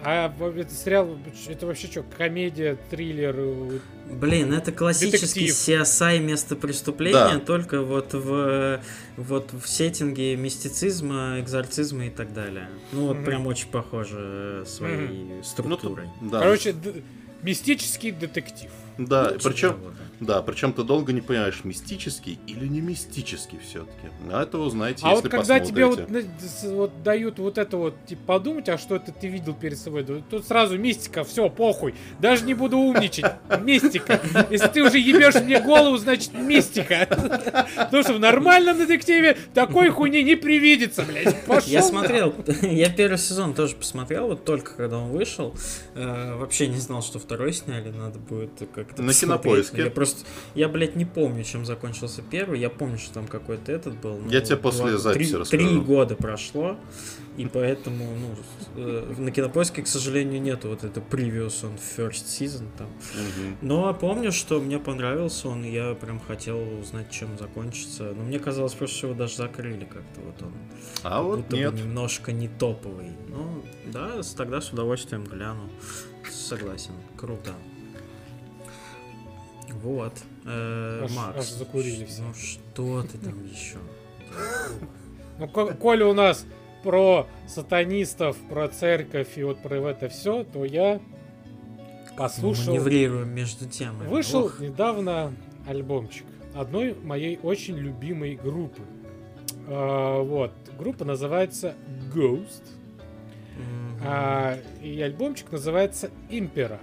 а это сериал, это вообще что, комедия, триллер? Блин, это классический Детектив. CSI место преступления, да. только вот в, вот в сеттинге мистицизма, экзорцизма и так далее. Ну вот mm-hmm. прям очень похоже своей mm-hmm. структурой. Ну, да. Короче, д- мистический детектив. Да, Лучше причем... Того, да. Да, причем ты долго не понимаешь, мистический или не мистический все-таки. А это узнаете, а если вот когда тебе вот, вот дают вот это вот, типа, подумать, а что это ты видел перед собой, тут сразу мистика, все, похуй. Даже не буду умничать. Мистика. Если ты уже ебешь мне голову, значит мистика. Потому что в нормальном детективе такой хуйни не привидится, блядь. Пошел. Я смотрел, я первый сезон тоже посмотрел, вот только когда он вышел. Э, вообще не знал, что второй сняли, надо будет как-то На кинопоиске. Просто, я, блядь, не помню, чем закончился первый. Я помню, что там какой-то этот был. Я тебе после записи три, Три года прошло, и поэтому, ну, э, на кинопоиске, к сожалению, нету вот это previous on first season там. Угу. Но помню, что мне понравился он, и я прям хотел узнать, чем закончится. Но мне казалось, просто что его даже закрыли как-то вот он. А вот будто нет. Бы немножко не топовый. Ну, да, тогда с удовольствием гляну. Согласен, круто. Вот. Э, аж, Макс, аж закурили все. Ну что ты там еще? Ну, коли у нас про сатанистов, про церковь и вот про это все, то я послушал... Маневрируем между темами. Вышел Ох. недавно альбомчик одной моей очень любимой группы. А, вот. Группа называется Ghost. Mm-hmm. А, и альбомчик называется Impera.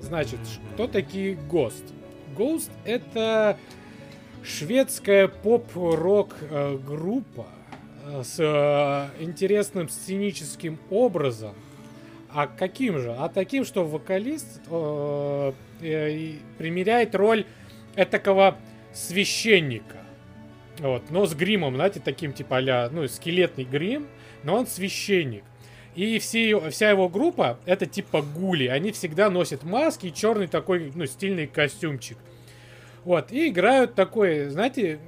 Значит, кто такие Ghost? Ghost это шведская поп-рок э, группа э, с э, интересным сценическим образом. А каким же? А таким, что вокалист примеряет роль этакого священника. Вот, но с гримом, знаете, таким типа а ну, скелетный грим, но он священник. И все, вся его группа это типа гули. Они всегда носят маски и черный такой, ну, стильный костюмчик. Вот, и играют такой, знаете,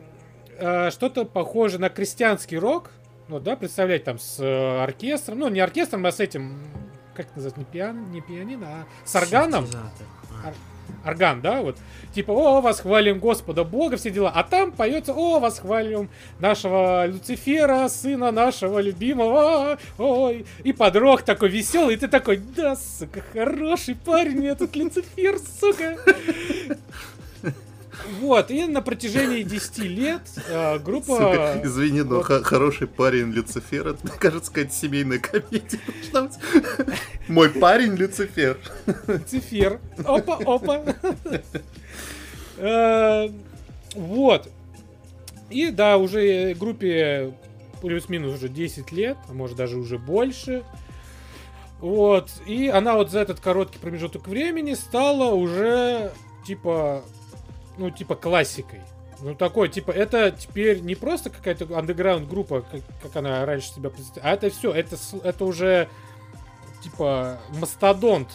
э, что-то похоже на крестьянский рок. Ну, да, представлять там с э, оркестром. Ну, не оркестром, а с этим, как это называется, не, пиан, не пианино, а с органом. Ар орган, да, вот. Типа, о, восхвалим Господа Бога, все дела. А там поется, о, восхвалим нашего Люцифера, сына нашего любимого. Ой. И подрог такой веселый, и ты такой, да, сука, хороший парень этот Люцифер, сука. Вот, и на протяжении 10 лет э, группа... Сука, извини, но вот... хороший парень Люцифер, это, мне кажется, какая-то семейная комедия. Мой парень Люцифер. Люцифер. Опа, опа. Э, Вот. И да, уже группе плюс-минус уже 10 лет, а может даже уже больше. Вот. И она вот за этот короткий промежуток времени стала уже типа, ну, типа классикой. Ну, такой, типа, это теперь не просто какая-то андеграунд группа, как, как она раньше себя представляла, а это все, это, это уже, типа, мастодонт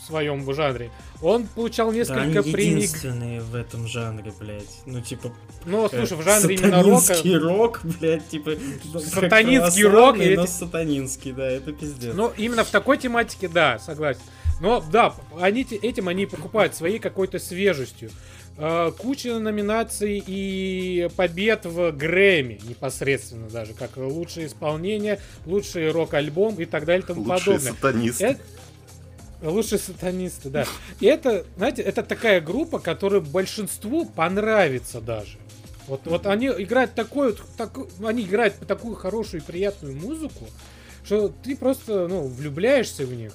в своем жанре. Он получал Да, несколько они премий. единственные в этом жанре, блядь. Ну, типа, Ну, э, слушай, в жанре именно рока... сатанинский рок, блядь, типа... Сатанинский рок, и но эти- сатанинский, да, это пиздец. Ну, именно в такой тематике, да, согласен. Но, да, они этим они покупают своей какой-то свежестью. Э, Куча номинаций и побед в Грэмми непосредственно даже, как лучшее исполнение, лучший рок-альбом и так далее и тому Лучшие подобное. сатанисты. Это- Лучшие сатанисты, да. И это, знаете, это такая группа, которая большинству понравится даже. Вот, вот они играют такой вот, таку- они играют такую хорошую и приятную музыку, что ты просто, ну, влюбляешься в них.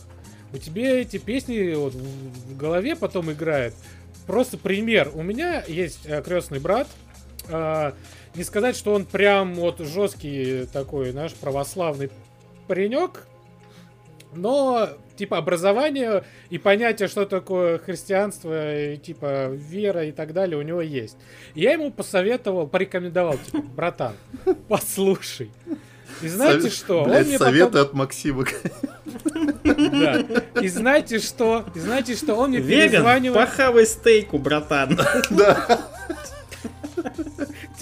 У тебя эти песни вот в голове потом играют. Просто пример. У меня есть крестный брат. А, не сказать, что он прям вот жесткий такой наш православный паренек, но типа образование и понятие, что такое христианство, и, типа вера и так далее, у него есть. И я ему посоветовал, порекомендовал, типа, братан, послушай. И знаете Совет- что? Блядь, Он мне советы потом- от Максима. Да. И знаете что? И знаете что? Он мне Веган, перезванивал. похавай стейку, братан. Да.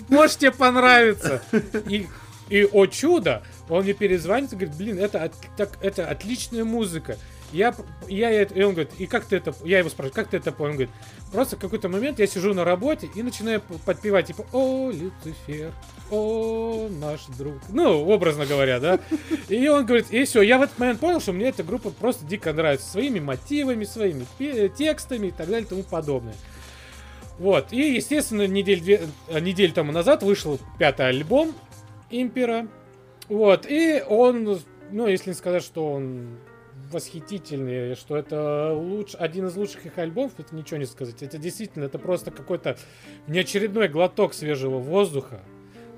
Может тебе понравится. И, и о чудо, он мне перезвонит и говорит, блин, это, от- так, это отличная музыка. Я, я, и он говорит, и как ты это, я его спрашиваю, как ты это понял? Он говорит, просто в какой-то момент я сижу на работе и начинаю подпевать, типа, о, Люцифер, о, наш друг. Ну, образно говоря, да. И он говорит, и все, я в этот момент понял, что мне эта группа просто дико нравится. Своими мотивами, своими текстами и так далее и тому подобное. Вот, и, естественно, недель, две, э, неделю тому назад вышел пятый альбом Импера. Вот, и он, ну, если не сказать, что он восхитительный, что это луч, один из лучших их альбомов, это ничего не сказать. Это действительно, это просто какой-то неочередной глоток свежего воздуха.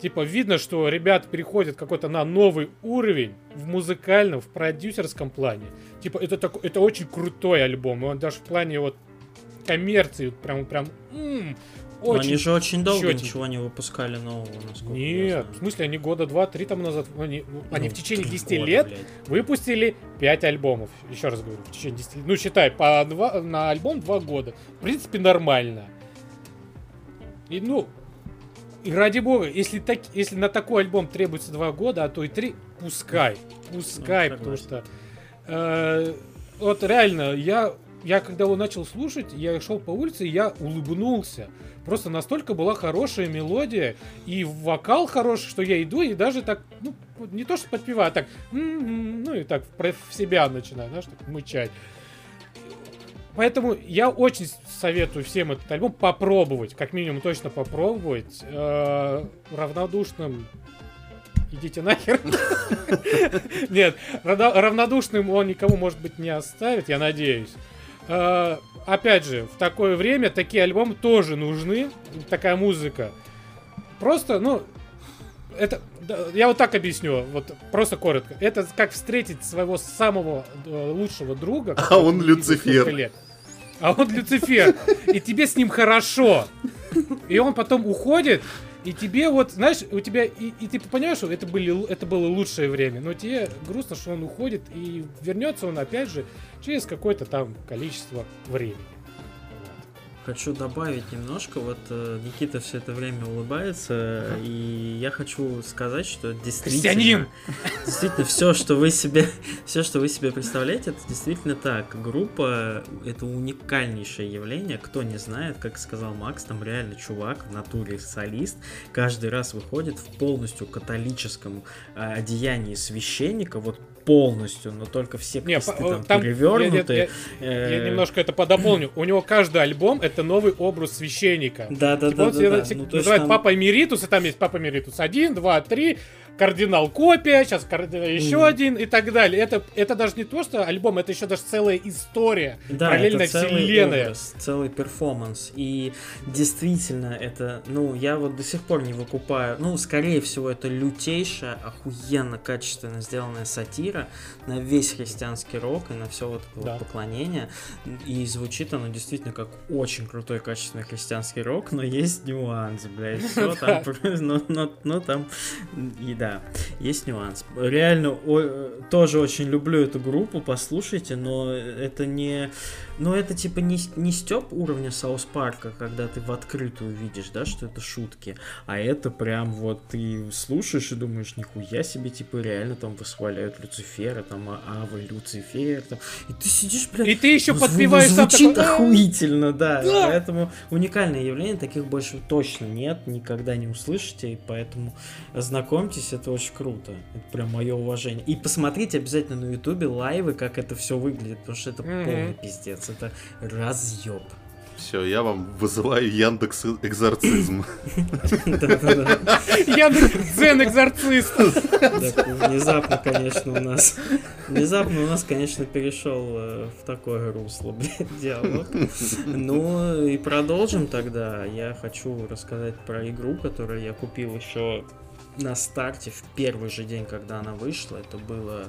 Типа, видно, что ребята переходят какой-то на новый уровень в музыкальном, в продюсерском плане. Типа, это, такой, это очень крутой альбом. И он даже в плане вот коммерции прям, прям, Но очень Они же очень долго чётенько. ничего не выпускали нового, насколько я Нет, знаю. в смысле, они года два-три тому назад, они, ну, они Ну, в течение три 10 года, лет блядь. выпустили 5 альбомов. Еще раз говорю, в течение 10 лет. Ну, считай, по два, на альбом 2 года. В принципе, нормально. И, ну, и ради бога, если, так, если на такой альбом требуется 2 года, а то и 3, пускай. Пускай, Ну, потому что... э, вот реально, я, я когда его начал слушать, я шел по улице, и я улыбнулся. Просто настолько была хорошая мелодия и вокал хороший, что я иду и даже так, ну, не то что подпеваю, а так, м-м, ну и так в себя начинаю, знаешь, так мычать. Поэтому я очень советую всем этот альбом попробовать, как минимум точно попробовать. Э, равнодушным идите нахер. Нет, равно- равнодушным он никому, может быть, не оставит, я надеюсь. Э, Опять же, в такое время такие альбомы тоже нужны, такая музыка. Просто, ну, это, я вот так объясню, вот просто коротко. Это как встретить своего самого э, лучшего друга. А он Люцифер. лет. А он Люцифер. И тебе с ним хорошо. И он потом уходит, и тебе вот, знаешь, у тебя, и, и ты понимаешь, что это, были, это было лучшее время, но тебе грустно, что он уходит, и вернется он опять же через какое-то там количество времени. Хочу добавить немножко, вот э, Никита все это время улыбается, и я хочу сказать, что действительно... Христианин! Действительно, все, что вы себе, все, что вы себе представляете, это действительно так. Группа это уникальнейшее явление. Кто не знает, как сказал Макс, там реально чувак в натуре солист каждый раз выходит в полностью католическом э, одеянии священника, вот полностью, но только все Не, кресты по- там, там перевернуты. я- я- Я немножко это подополню. У него каждый альбом это новый образ священника. Да, да, Типа да, он да, да. Ну, называет там- Папа Эмеритус, и там есть Папа Эмеритус 1, 2, 3, кардинал копия, сейчас кардинал еще Мгм. один и так далее. Это, это даже не то, что альбом, это еще даже целая история. Да, параллельная это целый вселенная. образ, целый перформанс. И действительно, это, ну, я вот до сих пор не выкупаю. Ну, скорее всего, это лютейшая, охуенно качественно сделанная сатира на весь христианский рок и на все вот это Да. вот поклонение. И звучит оно действительно как очень крутой качественный христианский рок, но есть нюанс, блядь. Все там, ну, ну, ну, там, и да, есть нюанс. Реально, о- тоже очень люблю эту группу, послушайте, но это не... Ну, это типа не, не степ уровня Саус Парка, когда ты в открытую видишь, да, что это шутки, а это прям вот ты слушаешь и думаешь, нихуя себе, типа реально там восхваляют Люцифера, там а- Ава, Люцифер, там, и ты сидишь, блядь, И ты еще ну, подпеваешь сам Звучит такой, «А, охуительно, да. Да. Поэтому уникальное явление, таких больше точно нет, никогда не услышите, и поэтому ознакомьтесь, это очень круто. Это прям мое уважение. И посмотрите обязательно на ютубе лайвы, как это все выглядит, потому что это Мгм. полный пиздец, это разъеб. Все, я вам вызываю Яндекс Экзорцизм. Яндекс Дзен Экзорцист. Внезапно, конечно, у нас... Внезапно у нас, конечно, перешел э, в такое русло, блядь, диалог. Ну, и продолжим тогда. Я хочу рассказать про игру, которую я купил еще на старте, в первый же день, когда она вышла. Это было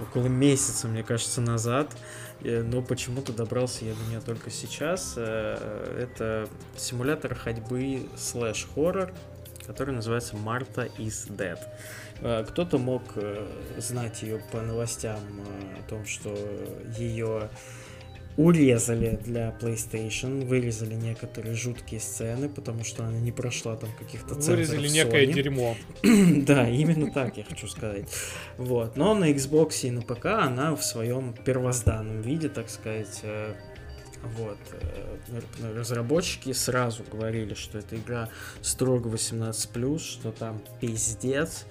около месяца, мне кажется, назад. Э, Но почему-то добрался я до нее только сейчас. Э, Это симулятор ходьбы слэш-хоррор, который называется Marta is Dead. Э, Кто-то мог знать ее по новостям о том, что ее урезали для PlayStation, вырезали некоторые жуткие сцены, потому что она не прошла там каких-то цензоров Вырезали некое Sony. дерьмо. Да, именно так я хочу сказать. Вот. Но на Xbox и на ПК она в своем первозданном виде, так сказать, э, вот. э, Разработчики сразу говорили, что эта игра строго 18+, что там пиздец.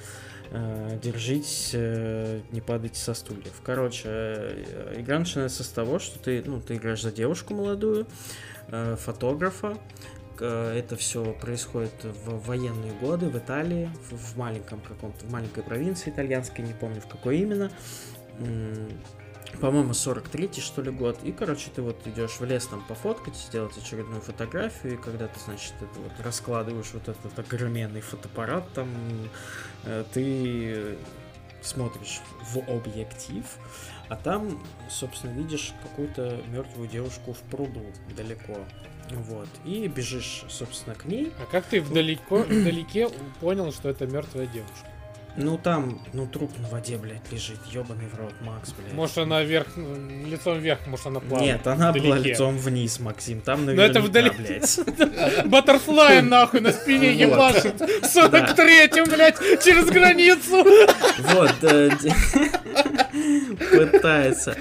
Э, Держитесь, э, не падайте со стульев. Короче, э, игра начинается с того, что ты, ну, ты играешь за девушку молодую, фотографа, это все происходит в военные годы в Италии, в маленьком каком-то, в маленькой провинции итальянской, не помню в какой именно. По-моему, 43-й, что ли, год. И, короче, ты вот идешь в лес там пофоткать, сделать очередную фотографию, и когда ты, значит, это вот раскладываешь вот этот огроменный фотоаппарат, там э, ты смотришь в объектив, а там, собственно, видишь какую-то мертвую девушку в пруду далеко. Вот. И бежишь, собственно, к ней. А как ты вдалеко, вдалеке понял, что это мертвая девушка? Ну там, ну труп на воде, блядь, лежит. Ебаный в рот, Макс, блядь. Может, она вверх, лицом вверх, может, она плавает. Нет, она была вдалеке. лицом вниз, Максим. Там Ну, наверняка, это вдали- блядь. Баттерфлай нахуй на спине ебашит. В 43-м, блядь, через границу. Вот, э, пытается.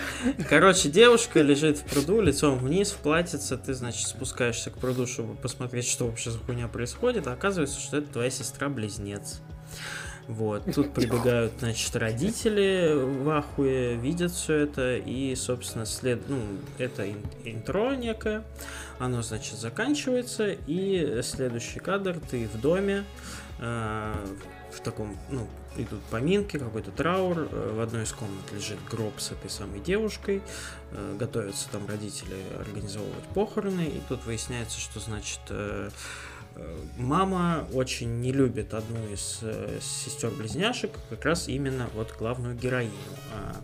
Короче, девушка лежит в пруду, лицом вниз, в платьице. Ты, значит, спускаешься к пруду, чтобы посмотреть, что вообще за хуйня происходит. А оказывается, что это твоя сестра-близнец. Вот, тут прибегают, значит, родители в ахуе, видят все это, и, собственно, след... ну, это ин- интро некое, оно, значит, заканчивается, и следующий кадр, ты в доме, э, в таком, ну, идут поминки, какой-то траур, э, в одной из комнат лежит гроб с этой самой девушкой, э, готовятся там родители организовывать похороны, и тут выясняется, что, значит, э, мама очень не любит одну из э, сестер-близняшек, как раз именно вот главную героиню. А,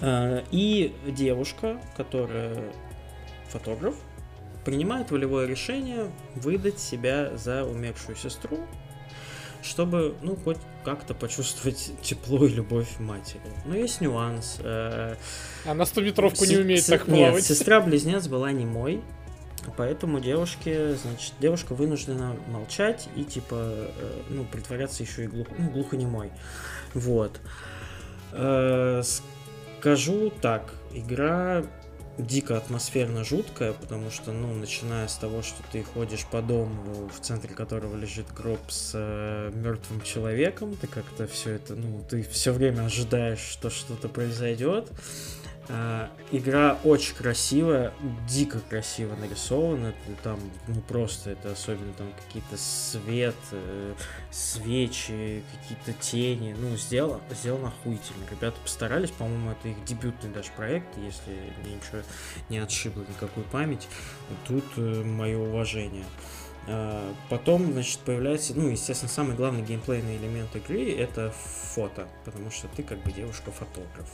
а, И девушка, которая фотограф, принимает волевое решение выдать себя за умершую сестру, чтобы, ну, хоть как-то почувствовать тепло и любовь матери. Но есть нюанс. э, Она 100-метровку не Се- умеет се- так Нет, плавать. сестра-близнец была не мой. Поэтому девушке, значит, девушка вынуждена молчать и типа, э, ну, притворяться еще и глух, ну, глухонемой. Вот. Э, скажу так, игра дико атмосферно жуткая, потому что, ну, начиная с того, что ты ходишь по дому, в центре которого лежит гроб с мертвым человеком, ты как-то все это, ну, ты все время ожидаешь, что что-то произойдет. А, игра очень красивая, дико красиво нарисована. Там, ну просто это особенно там какие-то свет, э, свечи, какие-то тени. Ну, сделано, сделано охуительно. Ребята постарались, по-моему, это их дебютный даже проект, если мне ничего не отшибло никакую память. Тут э, мое уважение. А, потом, значит, появляется, ну, естественно, самый главный геймплейный элемент игры это фото, потому что ты как бы девушка-фотограф.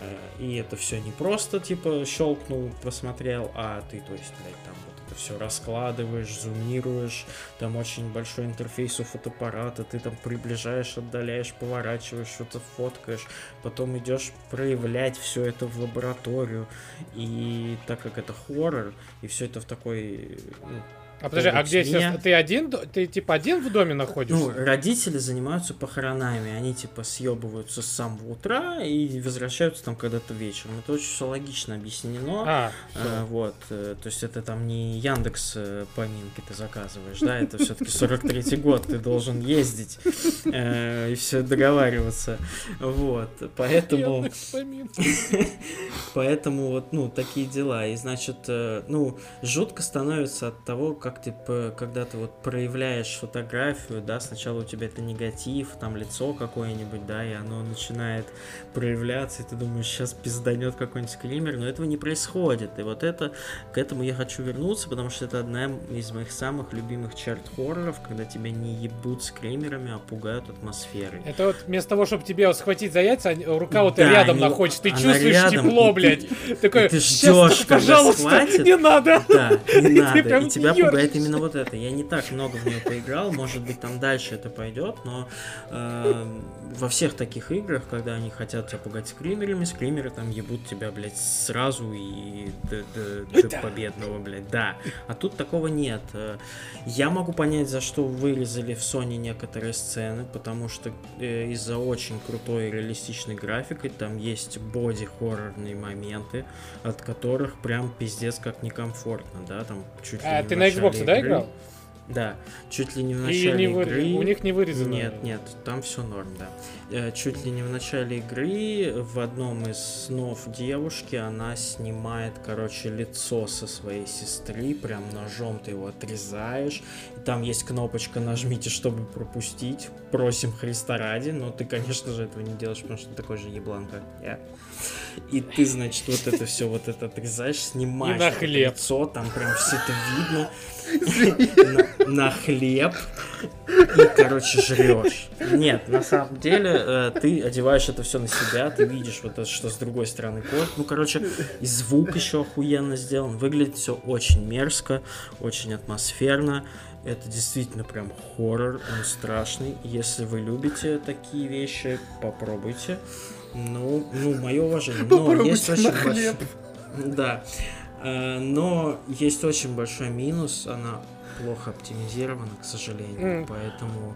Э, и это все не просто, типа, щелкнул, просмотрел, а ты, то есть, блядь, там вот это все раскладываешь, зумируешь, там очень большой интерфейс у фотоаппарата, ты там приближаешь, отдаляешь, поворачиваешь, что-то фоткаешь, потом идешь проявлять все это в лабораторию, и так как это хоррор, и все это в такой, ну, а подожди, а где сейчас? Ты один? Ты типа один в доме находишься? Ну, родители занимаются похоронами. Они типа съебываются с самого утра и возвращаются там когда-то вечером. Это очень все логично объяснено. А, а, вот. Э, то есть это там не Яндекс э, поминки ты заказываешь, да? Это все-таки 43-й год, ты должен ездить и все договариваться. Вот. Поэтому... Поэтому вот, ну, такие дела. И значит, ну, жутко становится от того, как как ты, когда ты вот проявляешь фотографию, да, сначала у тебя это негатив, там лицо какое-нибудь, да, и оно начинает проявляться, и ты думаешь, сейчас пизданет какой-нибудь скример, но этого не происходит. И вот это, к этому я хочу вернуться, потому что это одна из моих самых любимых черт хорроров, когда тебя не ебут скримерами, а пугают атмосферой. Это вот вместо того, чтобы тебя схватить за яйца, рука вот да, рядом они, находится, ты чувствуешь рядом, тепло, и блядь. Ты, Такой, ты ждешь, пожалуйста, схватит. не надо. Да, не надо. И тебя пугает это именно вот это. Я не так много в нее поиграл, может быть, там дальше это пойдет, но э, во всех таких играх, когда они хотят тебя пугать скримерами, скримеры там ебут тебя, блядь, сразу и до, до, до победного, блядь, да. А тут такого нет. Э, я могу понять, за что вырезали в Sony некоторые сцены, потому что э, из-за очень крутой реалистичной графикой там есть боди-хоррорные моменты, от которых прям пиздец как некомфортно, да, там чуть ли а, не ты на Xbox, да, играл? Да, чуть ли не в начале не вы... игры. У них не вырезано. Нет, нет, там все норм, да. Э, чуть ли не в начале игры в одном из снов девушки она снимает, короче, лицо со своей сестры, прям ножом ты его отрезаешь. И там есть кнопочка «Нажмите, чтобы пропустить». Просим Христа ради, но ты, конечно же, этого не делаешь, потому что ты такой же еблан, как я. И ты, значит, вот это все вот это отрезаешь, снимаешь лицо, там прям все это видно на, на хлеб и, короче, жрешь. Нет, на самом деле, э, ты одеваешь это все на себя, ты видишь вот это, что с другой стороны кот. Ну, короче, и звук еще охуенно сделан. Выглядит все очень мерзко, очень атмосферно. Это действительно прям хоррор, он страшный. Если вы любите такие вещи, попробуйте. Ну, ну, мое уважение. Но Попробуйте есть очень большой... Да. Э, но есть очень большой минус, она плохо оптимизирована, к сожалению, mm. поэтому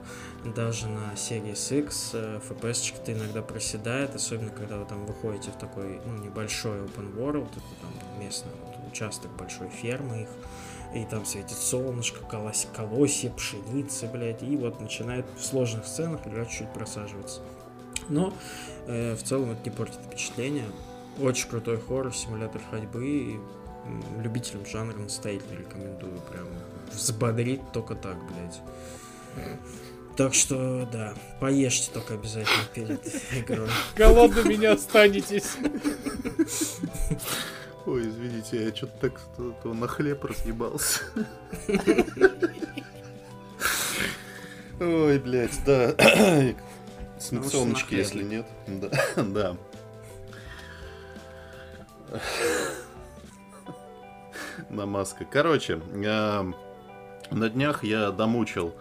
даже на Series X FPS то иногда проседает, особенно когда вы там выходите в такой ну, небольшой open world, это там местный вот, участок большой фермы их, и там светит солнышко, колось, колосья, пшеницы, блядь, и вот начинает в сложных сценах игра чуть-чуть просаживаться. Но э, в целом это не портит впечатление. Очень крутой хоррор, симулятор ходьбы, и любителям жанра настоятельно рекомендую. Прям взбодрит только так, блядь. Так что, да, поешьте только обязательно перед игрой. Голодными не останетесь. Ой, извините, я что-то так то, то на хлеб разъебался. Ой, блядь, да. Санкционочки, если нет. Да, да. Намазка. Короче, э, на днях я домучил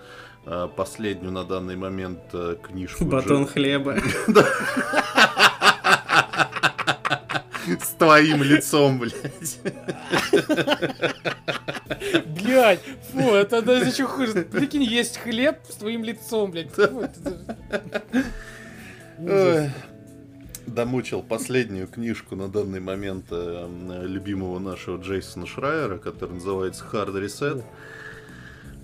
э, последнюю на данный момент э, книжку. Батон хлеба. С твоим лицом, блядь. Блядь, фу, это даже еще хуже. Прикинь, есть хлеб с твоим лицом, блядь. Фу, это... Домучил последнюю книжку на данный момент э, любимого нашего Джейсона Шрайера, который называется Hard Reset.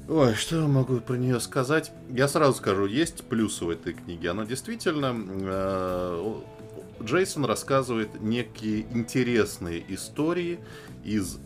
Ой, что я могу про нее сказать? Я сразу скажу, есть плюсы в этой книге. Она действительно э, Джейсон рассказывает некие интересные истории из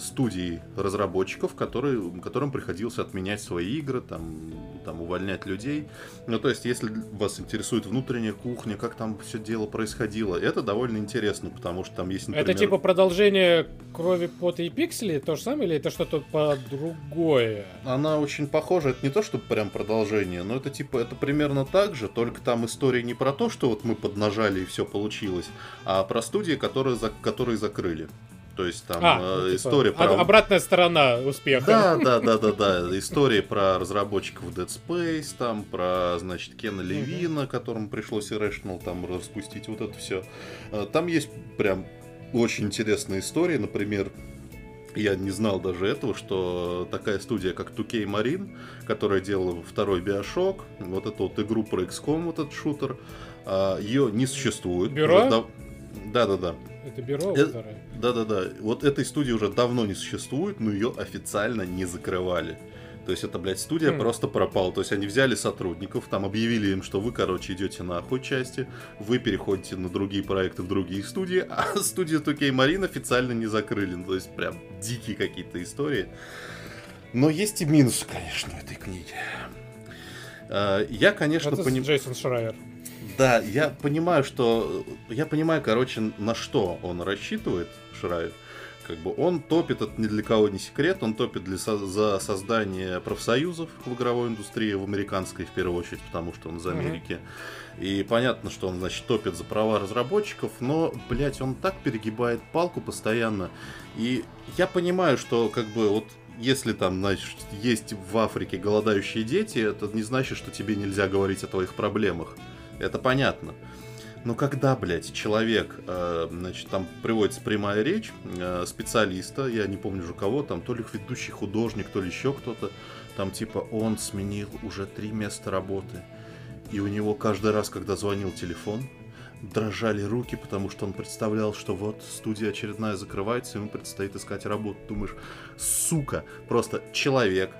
студий разработчиков, которые, которым приходилось отменять свои игры, там, там увольнять людей. Ну, то есть, если вас интересует внутренняя кухня, как там все дело происходило, это довольно интересно, потому что там есть, например... Это типа продолжение крови, пота и пикселей, то же самое, или это что-то по другое? Она очень похожа, это не то, что прям продолжение, но это типа, это примерно так же, только там история не про то, что вот мы поднажали и все получилось, а про студии, которые, которые закрыли. То есть там а, э, ну, история типа, про... Обратная сторона успеха. Да, да, да, да, да. История про разработчиков Dead Space, там про, значит, Кена Левина, которому пришлось Irrational там распустить, вот это все. Э, там есть прям очень интересные истории, например, я не знал даже этого, что такая студия, как 2K Marine, которая делала второй Bioshock, вот эту вот игру про XCOM, вот этот шутер, э, ее не существует. Бюро? Да-да-да. Это бюро э, Да-да-да. Вот этой студии уже давно не существует, но ее официально не закрывали. То есть это, блядь, студия mm. просто пропала. То есть они взяли сотрудников, там объявили им, что вы, короче, идете на охуй части, вы переходите на другие проекты в другие студии, а студию 2K Marine официально не закрыли. Ну, то есть прям дикие какие-то истории. Но есть и минусы, конечно, этой книге. А, я, конечно, понимаю... Джейсон Шрайер. Да, я понимаю, что... Я понимаю, короче, на что он рассчитывает, Шрайер. Как бы он топит, это ни для кого не секрет, он топит для, за создание профсоюзов в игровой индустрии, в американской в первую очередь, потому что он из Америки. Mm-hmm. И понятно, что он, значит, топит за права разработчиков, но, блядь, он так перегибает палку постоянно. И я понимаю, что, как бы, вот если там, значит, есть в Африке голодающие дети, это не значит, что тебе нельзя говорить о твоих проблемах это понятно. Но когда, блядь, человек, э, значит, там приводится прямая речь э, специалиста, я не помню уже кого, там то ли ведущий художник, то ли еще кто-то, там типа он сменил уже три места работы, и у него каждый раз, когда звонил телефон, дрожали руки, потому что он представлял, что вот студия очередная закрывается, ему предстоит искать работу. Думаешь, сука, просто человек,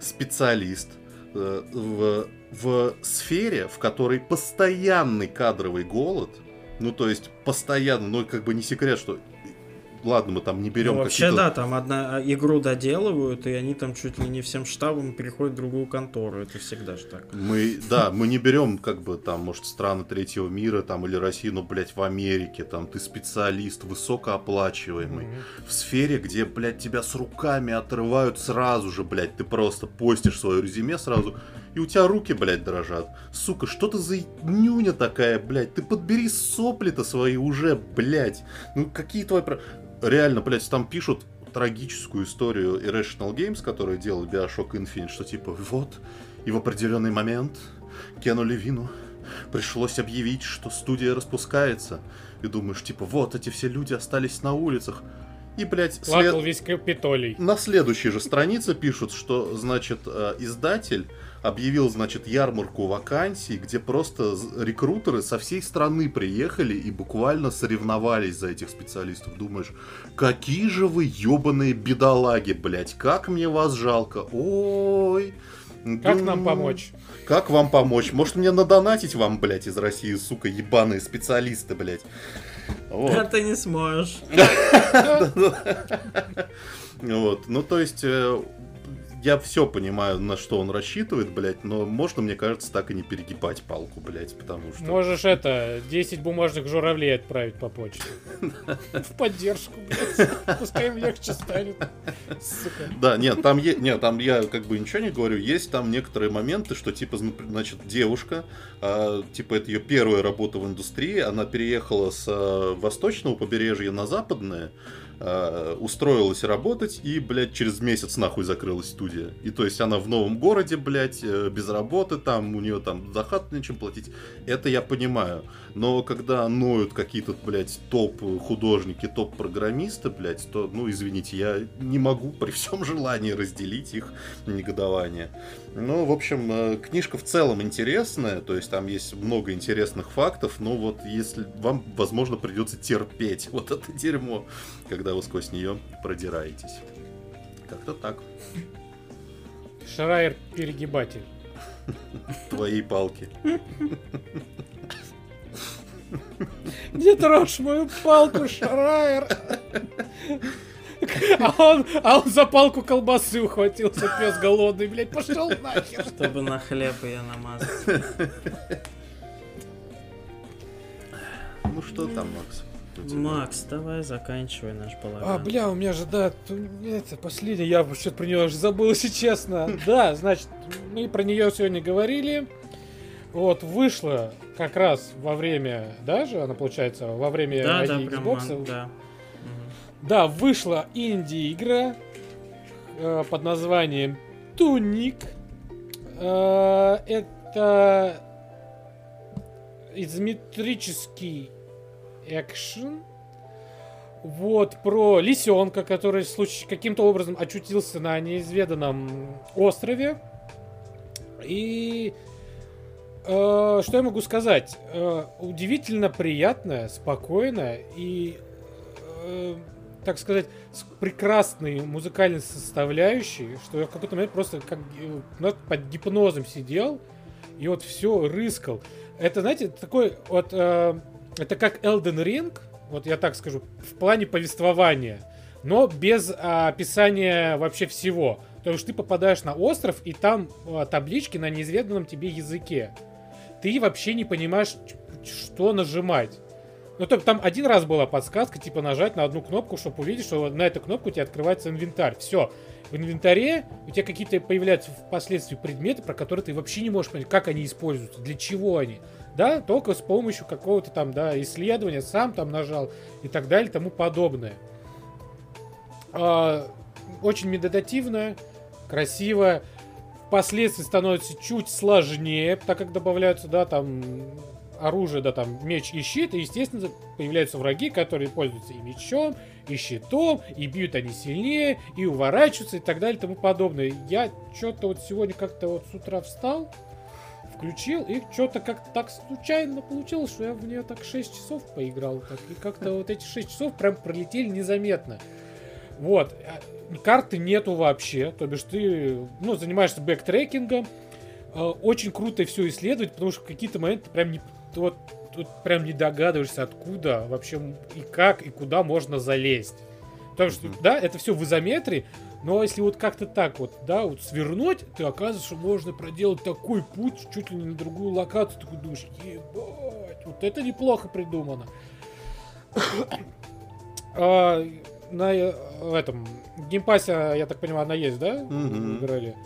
специалист, в, в сфере, в которой постоянный кадровый голод, ну то есть постоянно, ну как бы не секрет, что ладно, мы там не берем ну, вообще, да, там одна а, игру доделывают, и они там чуть ли не всем штабом переходят в другую контору. Это всегда же так. Мы, да, мы не берем, как бы, там, может, страны третьего мира, там, или Россию, но, блядь, в Америке, там, ты специалист, высокооплачиваемый. Mm-hmm. В сфере, где, блядь, тебя с руками отрывают сразу же, блядь, ты просто постишь свое резюме сразу, и у тебя руки, блядь, дрожат. Сука, что ты за нюня такая, блядь? Ты подбери сопли-то свои уже, блядь. Ну, какие твои реально, блядь, там пишут трагическую историю Irrational Games, которые делали Bioshock Infinite, что типа вот, и в определенный момент Кену Левину пришлось объявить, что студия распускается. И думаешь, типа, вот эти все люди остались на улицах. И, блядь, след... весь Капитолий. На следующей же странице пишут, что, значит, э, издатель объявил, значит, ярмарку вакансий, где просто рекрутеры со всей страны приехали и буквально соревновались за этих специалистов. Думаешь, какие же вы ебаные бедолаги, блядь, как мне вас жалко. Ой. Как нам помочь? Как вам помочь? Может мне надонатить вам, блядь, из России, сука, ебаные специалисты, блядь. Вот. А ты не сможешь. Вот, ну то есть э, я все понимаю, на что он рассчитывает, блядь, но можно, мне кажется, так и не перегибать палку, блядь, потому что... Можешь это, 10 бумажных журавлей отправить по почте. В поддержку, блядь. Пускай им легче станет. Да, нет, там, нет, там я как бы ничего не говорю, есть там некоторые моменты, что типа, значит, девушка, а, типа это ее первая работа в индустрии, она переехала с а, восточного побережья на западное, э, устроилась работать, и, блядь, через месяц нахуй закрылась студия. И то есть она в новом городе, блядь, э, без работы, там у нее там за хату нечем платить. Это я понимаю. Но когда ноют какие-то, блядь, топ-художники, топ-программисты, блядь, то, ну, извините, я не могу при всем желании разделить их негодование. Ну, в общем, э, книжка в целом интересная, то есть там есть много интересных фактов, но вот если вам, возможно, придется терпеть вот это дерьмо, когда вы сквозь нее продираетесь. Как-то так. Шрайер перегибатель. Твои палки. Не трожь мою палку, Шрайер. А он, а он за палку колбасы ухватился, пес голодный, блядь, пошел нахер. Чтобы на хлеб ее намазать. Ну что там, Макс? Макс, давай заканчивай наш балаган. А, бля, у меня же, да, это последнее, я что-то про нее уже забыл, если честно. Да, значит, мы про нее сегодня говорили. Вот, вышла как раз во время, даже она получается, во время да, да, прям, Xbox. а, да. Да, вышла инди-игра э, под названием Туник. Э, это изометрический экшен. Вот, про лисенка, который случай, каким-то образом очутился на неизведанном острове. И э, что я могу сказать? Э, удивительно приятная, спокойная и, э, так сказать, прекрасной музыкальной составляющей, что я в какой-то момент просто как э, под гипнозом сидел и вот все рыскал. Это, знаете, такой вот... э, это как Elden Ring, вот я так скажу, в плане повествования, но без а, описания вообще всего. То есть ты попадаешь на остров, и там а, таблички на неизведанном тебе языке. Ты вообще не понимаешь, что нажимать. Ну, то, там один раз была подсказка, типа нажать на одну кнопку, чтобы увидеть, что на эту кнопку у тебя открывается инвентарь. Все. В инвентаре у тебя какие-то появляются впоследствии предметы, про которые ты вообще не можешь понять, как они используются, для чего они. Да, только с помощью какого-то там, да, исследования, сам там нажал и так далее, тому подобное. А, очень медитативно, красиво. Впоследствии становится чуть сложнее, так как добавляются, да, там оружие, да, там меч и щит, и, естественно, появляются враги, которые пользуются и мечом, и щитом, и бьют они сильнее, и уворачиваются, и так далее, и тому подобное. Я что-то вот сегодня как-то вот с утра встал, включил, и что-то как так случайно получилось, что я в нее так 6 часов поиграл. Так, и как-то вот эти 6 часов прям пролетели незаметно. Вот. А, Карты нету вообще. То бишь ты, ну, занимаешься бэктрекингом. А, Очень круто все исследовать, потому что в какие-то моменты ты прям не, вот, тут прям не догадываешься, откуда вообще и как, и куда можно залезть. Потому что, Мгм. да, это все в изометрии, но если вот как-то так вот, да, вот свернуть, ты оказывается, что можно проделать такой путь чуть ли не на другую локацию. Ты думаешь, ебать, вот это неплохо придумано. А, на э, этом геймпассе, я так понимаю, она есть, да? Мгм. Играли.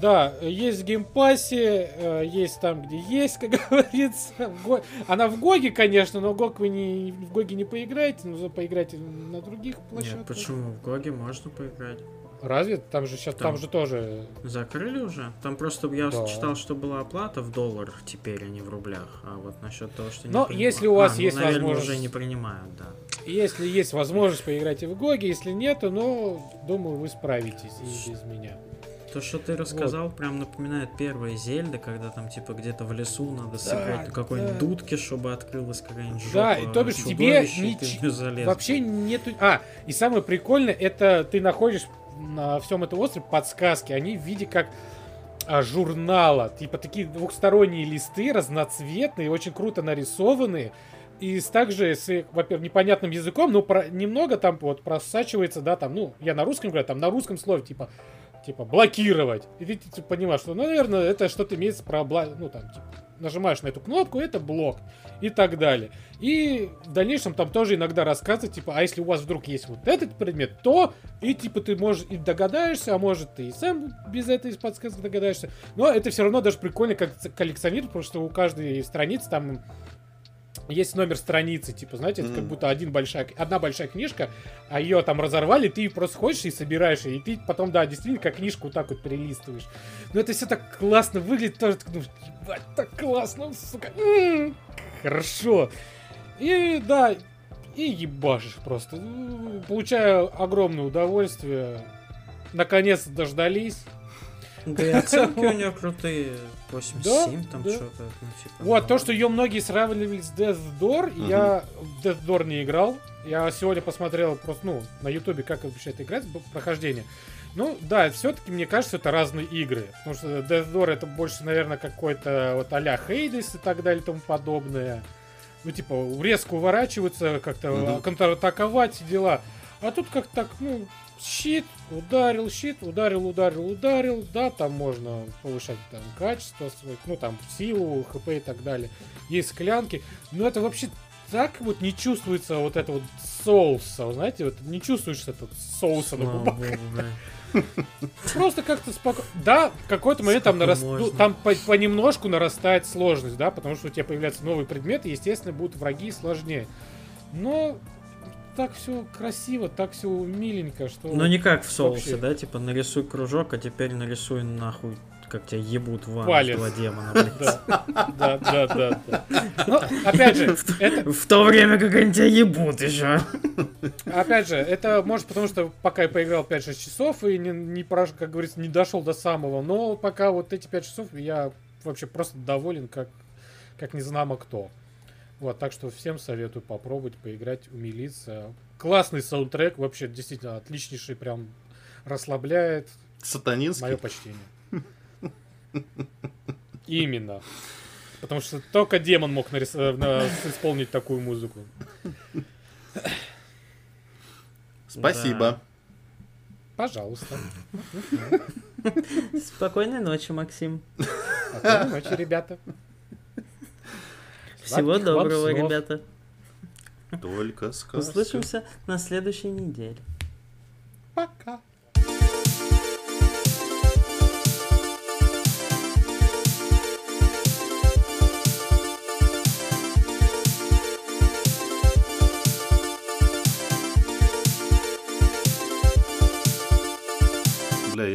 Да, есть в Game Pass е, э, есть там, где есть, как говорится. В Она в GOG е, конечно, но GOG вы не, в GOG е не поиграете, но поиграйте на других площадках. Нет, почему? В GOG е можно поиграть. Разве? Там же сейчас, там, Там. же тоже... Закрыли уже? Там просто я Да. читал, что была оплата в долларах теперь, а не в рублях. А вот насчет того, что не Но принимают- если у вас А, ну, есть наверное, возможность- уже не принимают, да. Если есть возможность, поиграйте в GOG е, если нет, то, ну, думаю, вы справитесь и без меня. То, что ты рассказал, прям напоминает первые Зельды, когда там типа где-то в лесу надо сыграть на какой-нибудь да. дудке, чтобы открылась какая-нибудь жопа Да, и то бишь тебе нич-. Вообще нету... А, и самое прикольное, это ты находишь на всем этом острове подсказки. Они в виде как а, журнала. Типа такие двухсторонние листы, разноцветные, очень круто нарисованные. И также с, во-первых, непонятным языком, но про, немного там вот просачивается, да, там, ну, я на русском говорю, там на русском слове, типа, типа, блокировать. И ты, типа, понимаешь, что, ну, наверное, это что-то имеется про, бла- ну, там, типа, нажимаешь на эту кнопку, это блок и так далее. И в дальнейшем там тоже иногда рассказывают, типа, а если у вас вдруг есть вот этот предмет, то, и типа ты можешь и догадаешься, а может ты и сам без этой подсказки догадаешься. Но это все равно даже прикольно как коллекционировать, потому что у каждой страницы там есть номер страницы, типа, знаете, это как Мгм. будто один большая, одна большая книжка, а ее там разорвали, ты просто ходишь и собираешь и ты потом, да, действительно, как книжку вот так вот перелистываешь. Но это все так классно выглядит, тоже так думаешь, ебать, так классно, сука, м, хорошо. И да, и ебашишь просто. Ну, Получаю огромное удовольствие. Наконец-то дождались. Да и оценки у нее крутые. 87 там да. что-то. ну, типа, Вот, то, что ее многие сравнивали с Death Door, я в Death Door не играл. Я сегодня посмотрел просто, ну, на ютубе, как вообще это играть, прохождение. Ну, да, все-таки, мне кажется, это разные игры. Потому что Death Door это больше, наверное, какой-то вот а-ля Hades и так далее и тому подобное. ну, типа, резко уворачиваться, как-то Мгм. контратаковать, дела. А тут как так, ну, щит, ударил, щит, ударил, ударил, ударил, да, там можно повышать там качество свое, ну, там, силу, хп и так далее. Есть склянки, но это вообще так вот не чувствуется вот это вот соуса, знаете, вот не чувствуешь этот соуса на Слава губах. богу. Просто как-то спокойно. Да, в какой-то момент там, Сколько нарас- ну, можно? там по- понемножку нарастает сложность, да, потому что у тебя появляются новые предметы, естественно, будут враги сложнее. Но так все красиво, так все миленько, что... Ну не как в соусе, Вообще. да? Типа нарисуй кружок, а теперь нарисуй нахуй, как тебя ебут в два демона, блядь. Да, да, да, да. да. Ну, опять же, это, В то время как они тебя ебут еще. опять же, это может потому, что пока я поиграл 5-6 часов и не, не как говорится, не дошел до самого, но пока вот эти 5 часов я вообще просто доволен, как, как не знамо кто. Вот, так что всем советую попробовать поиграть у милиция. Классный саундтрек, вообще действительно отличнейший, прям расслабляет. Сатанинский. Мое почтение. Именно. Потому что только демон мог нарис- э, на- исполнить такую музыку. Спасибо. Пожалуйста. Спокойной ночи, Максим. Спокойной ночи, ребята. Всего вам доброго, снов. ребята. Только сказка. Услышимся на следующей неделе. Пока.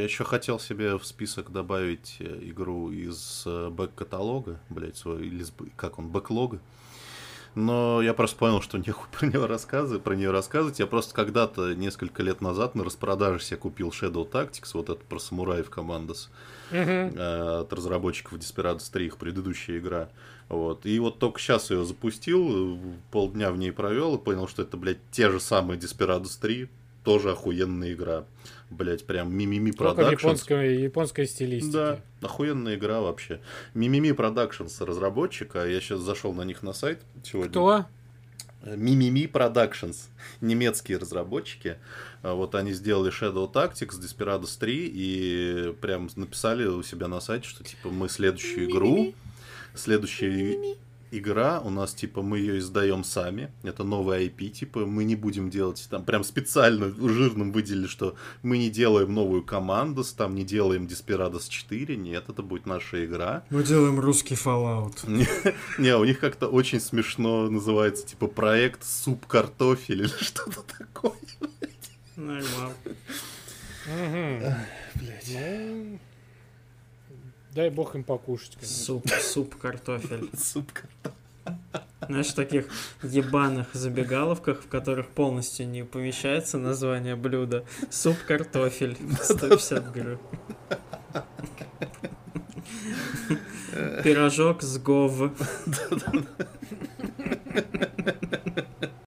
Я еще хотел себе в список добавить э, игру из э, бэк-каталога, блять, свой, или б- как он, бэклога. Но я просто понял, что нехуй про нее рассказывать, про нее рассказывать. Я просто когда-то, несколько лет назад, на распродаже себе купил Shadow Tactics, вот это про самураев командос, э, от разработчиков Desperados 3, их предыдущая игра. Вот. И вот только сейчас ее запустил, полдня в ней провел и понял, что это, блядь, те же самые Desperados 3, тоже охуенная игра. Блять, прям Мимими Только в Productions. японской, японской стилистике. Да, охуенная игра вообще. Мимими Productions разработчика, я сейчас зашел на них на сайт сегодня. Кто? Мимими Productions, немецкие разработчики. А Вот они сделали Shadow Tactics, Desperados 3 и прям написали у себя на сайте, что типа мы следующую игру, следующая игра, у нас типа мы ее издаем сами, это новый IP, типа мы не будем делать, там прям специально жирным выделили, что мы не делаем новую команду, там не делаем Desperados 4, нет, это будет наша игра. Мы делаем русский Fallout. Не, у них как-то очень смешно называется, типа, проект суп картофель или что-то такое. Нормально. Мгм. Дай бог им покушать. конечно. Суп, суп, картофель. Суп картофель. Знаешь, в таких ебаных забегаловках, в которых полностью не помещается название блюда. Суп, картофель. 150 грамм. Пирожок с гов.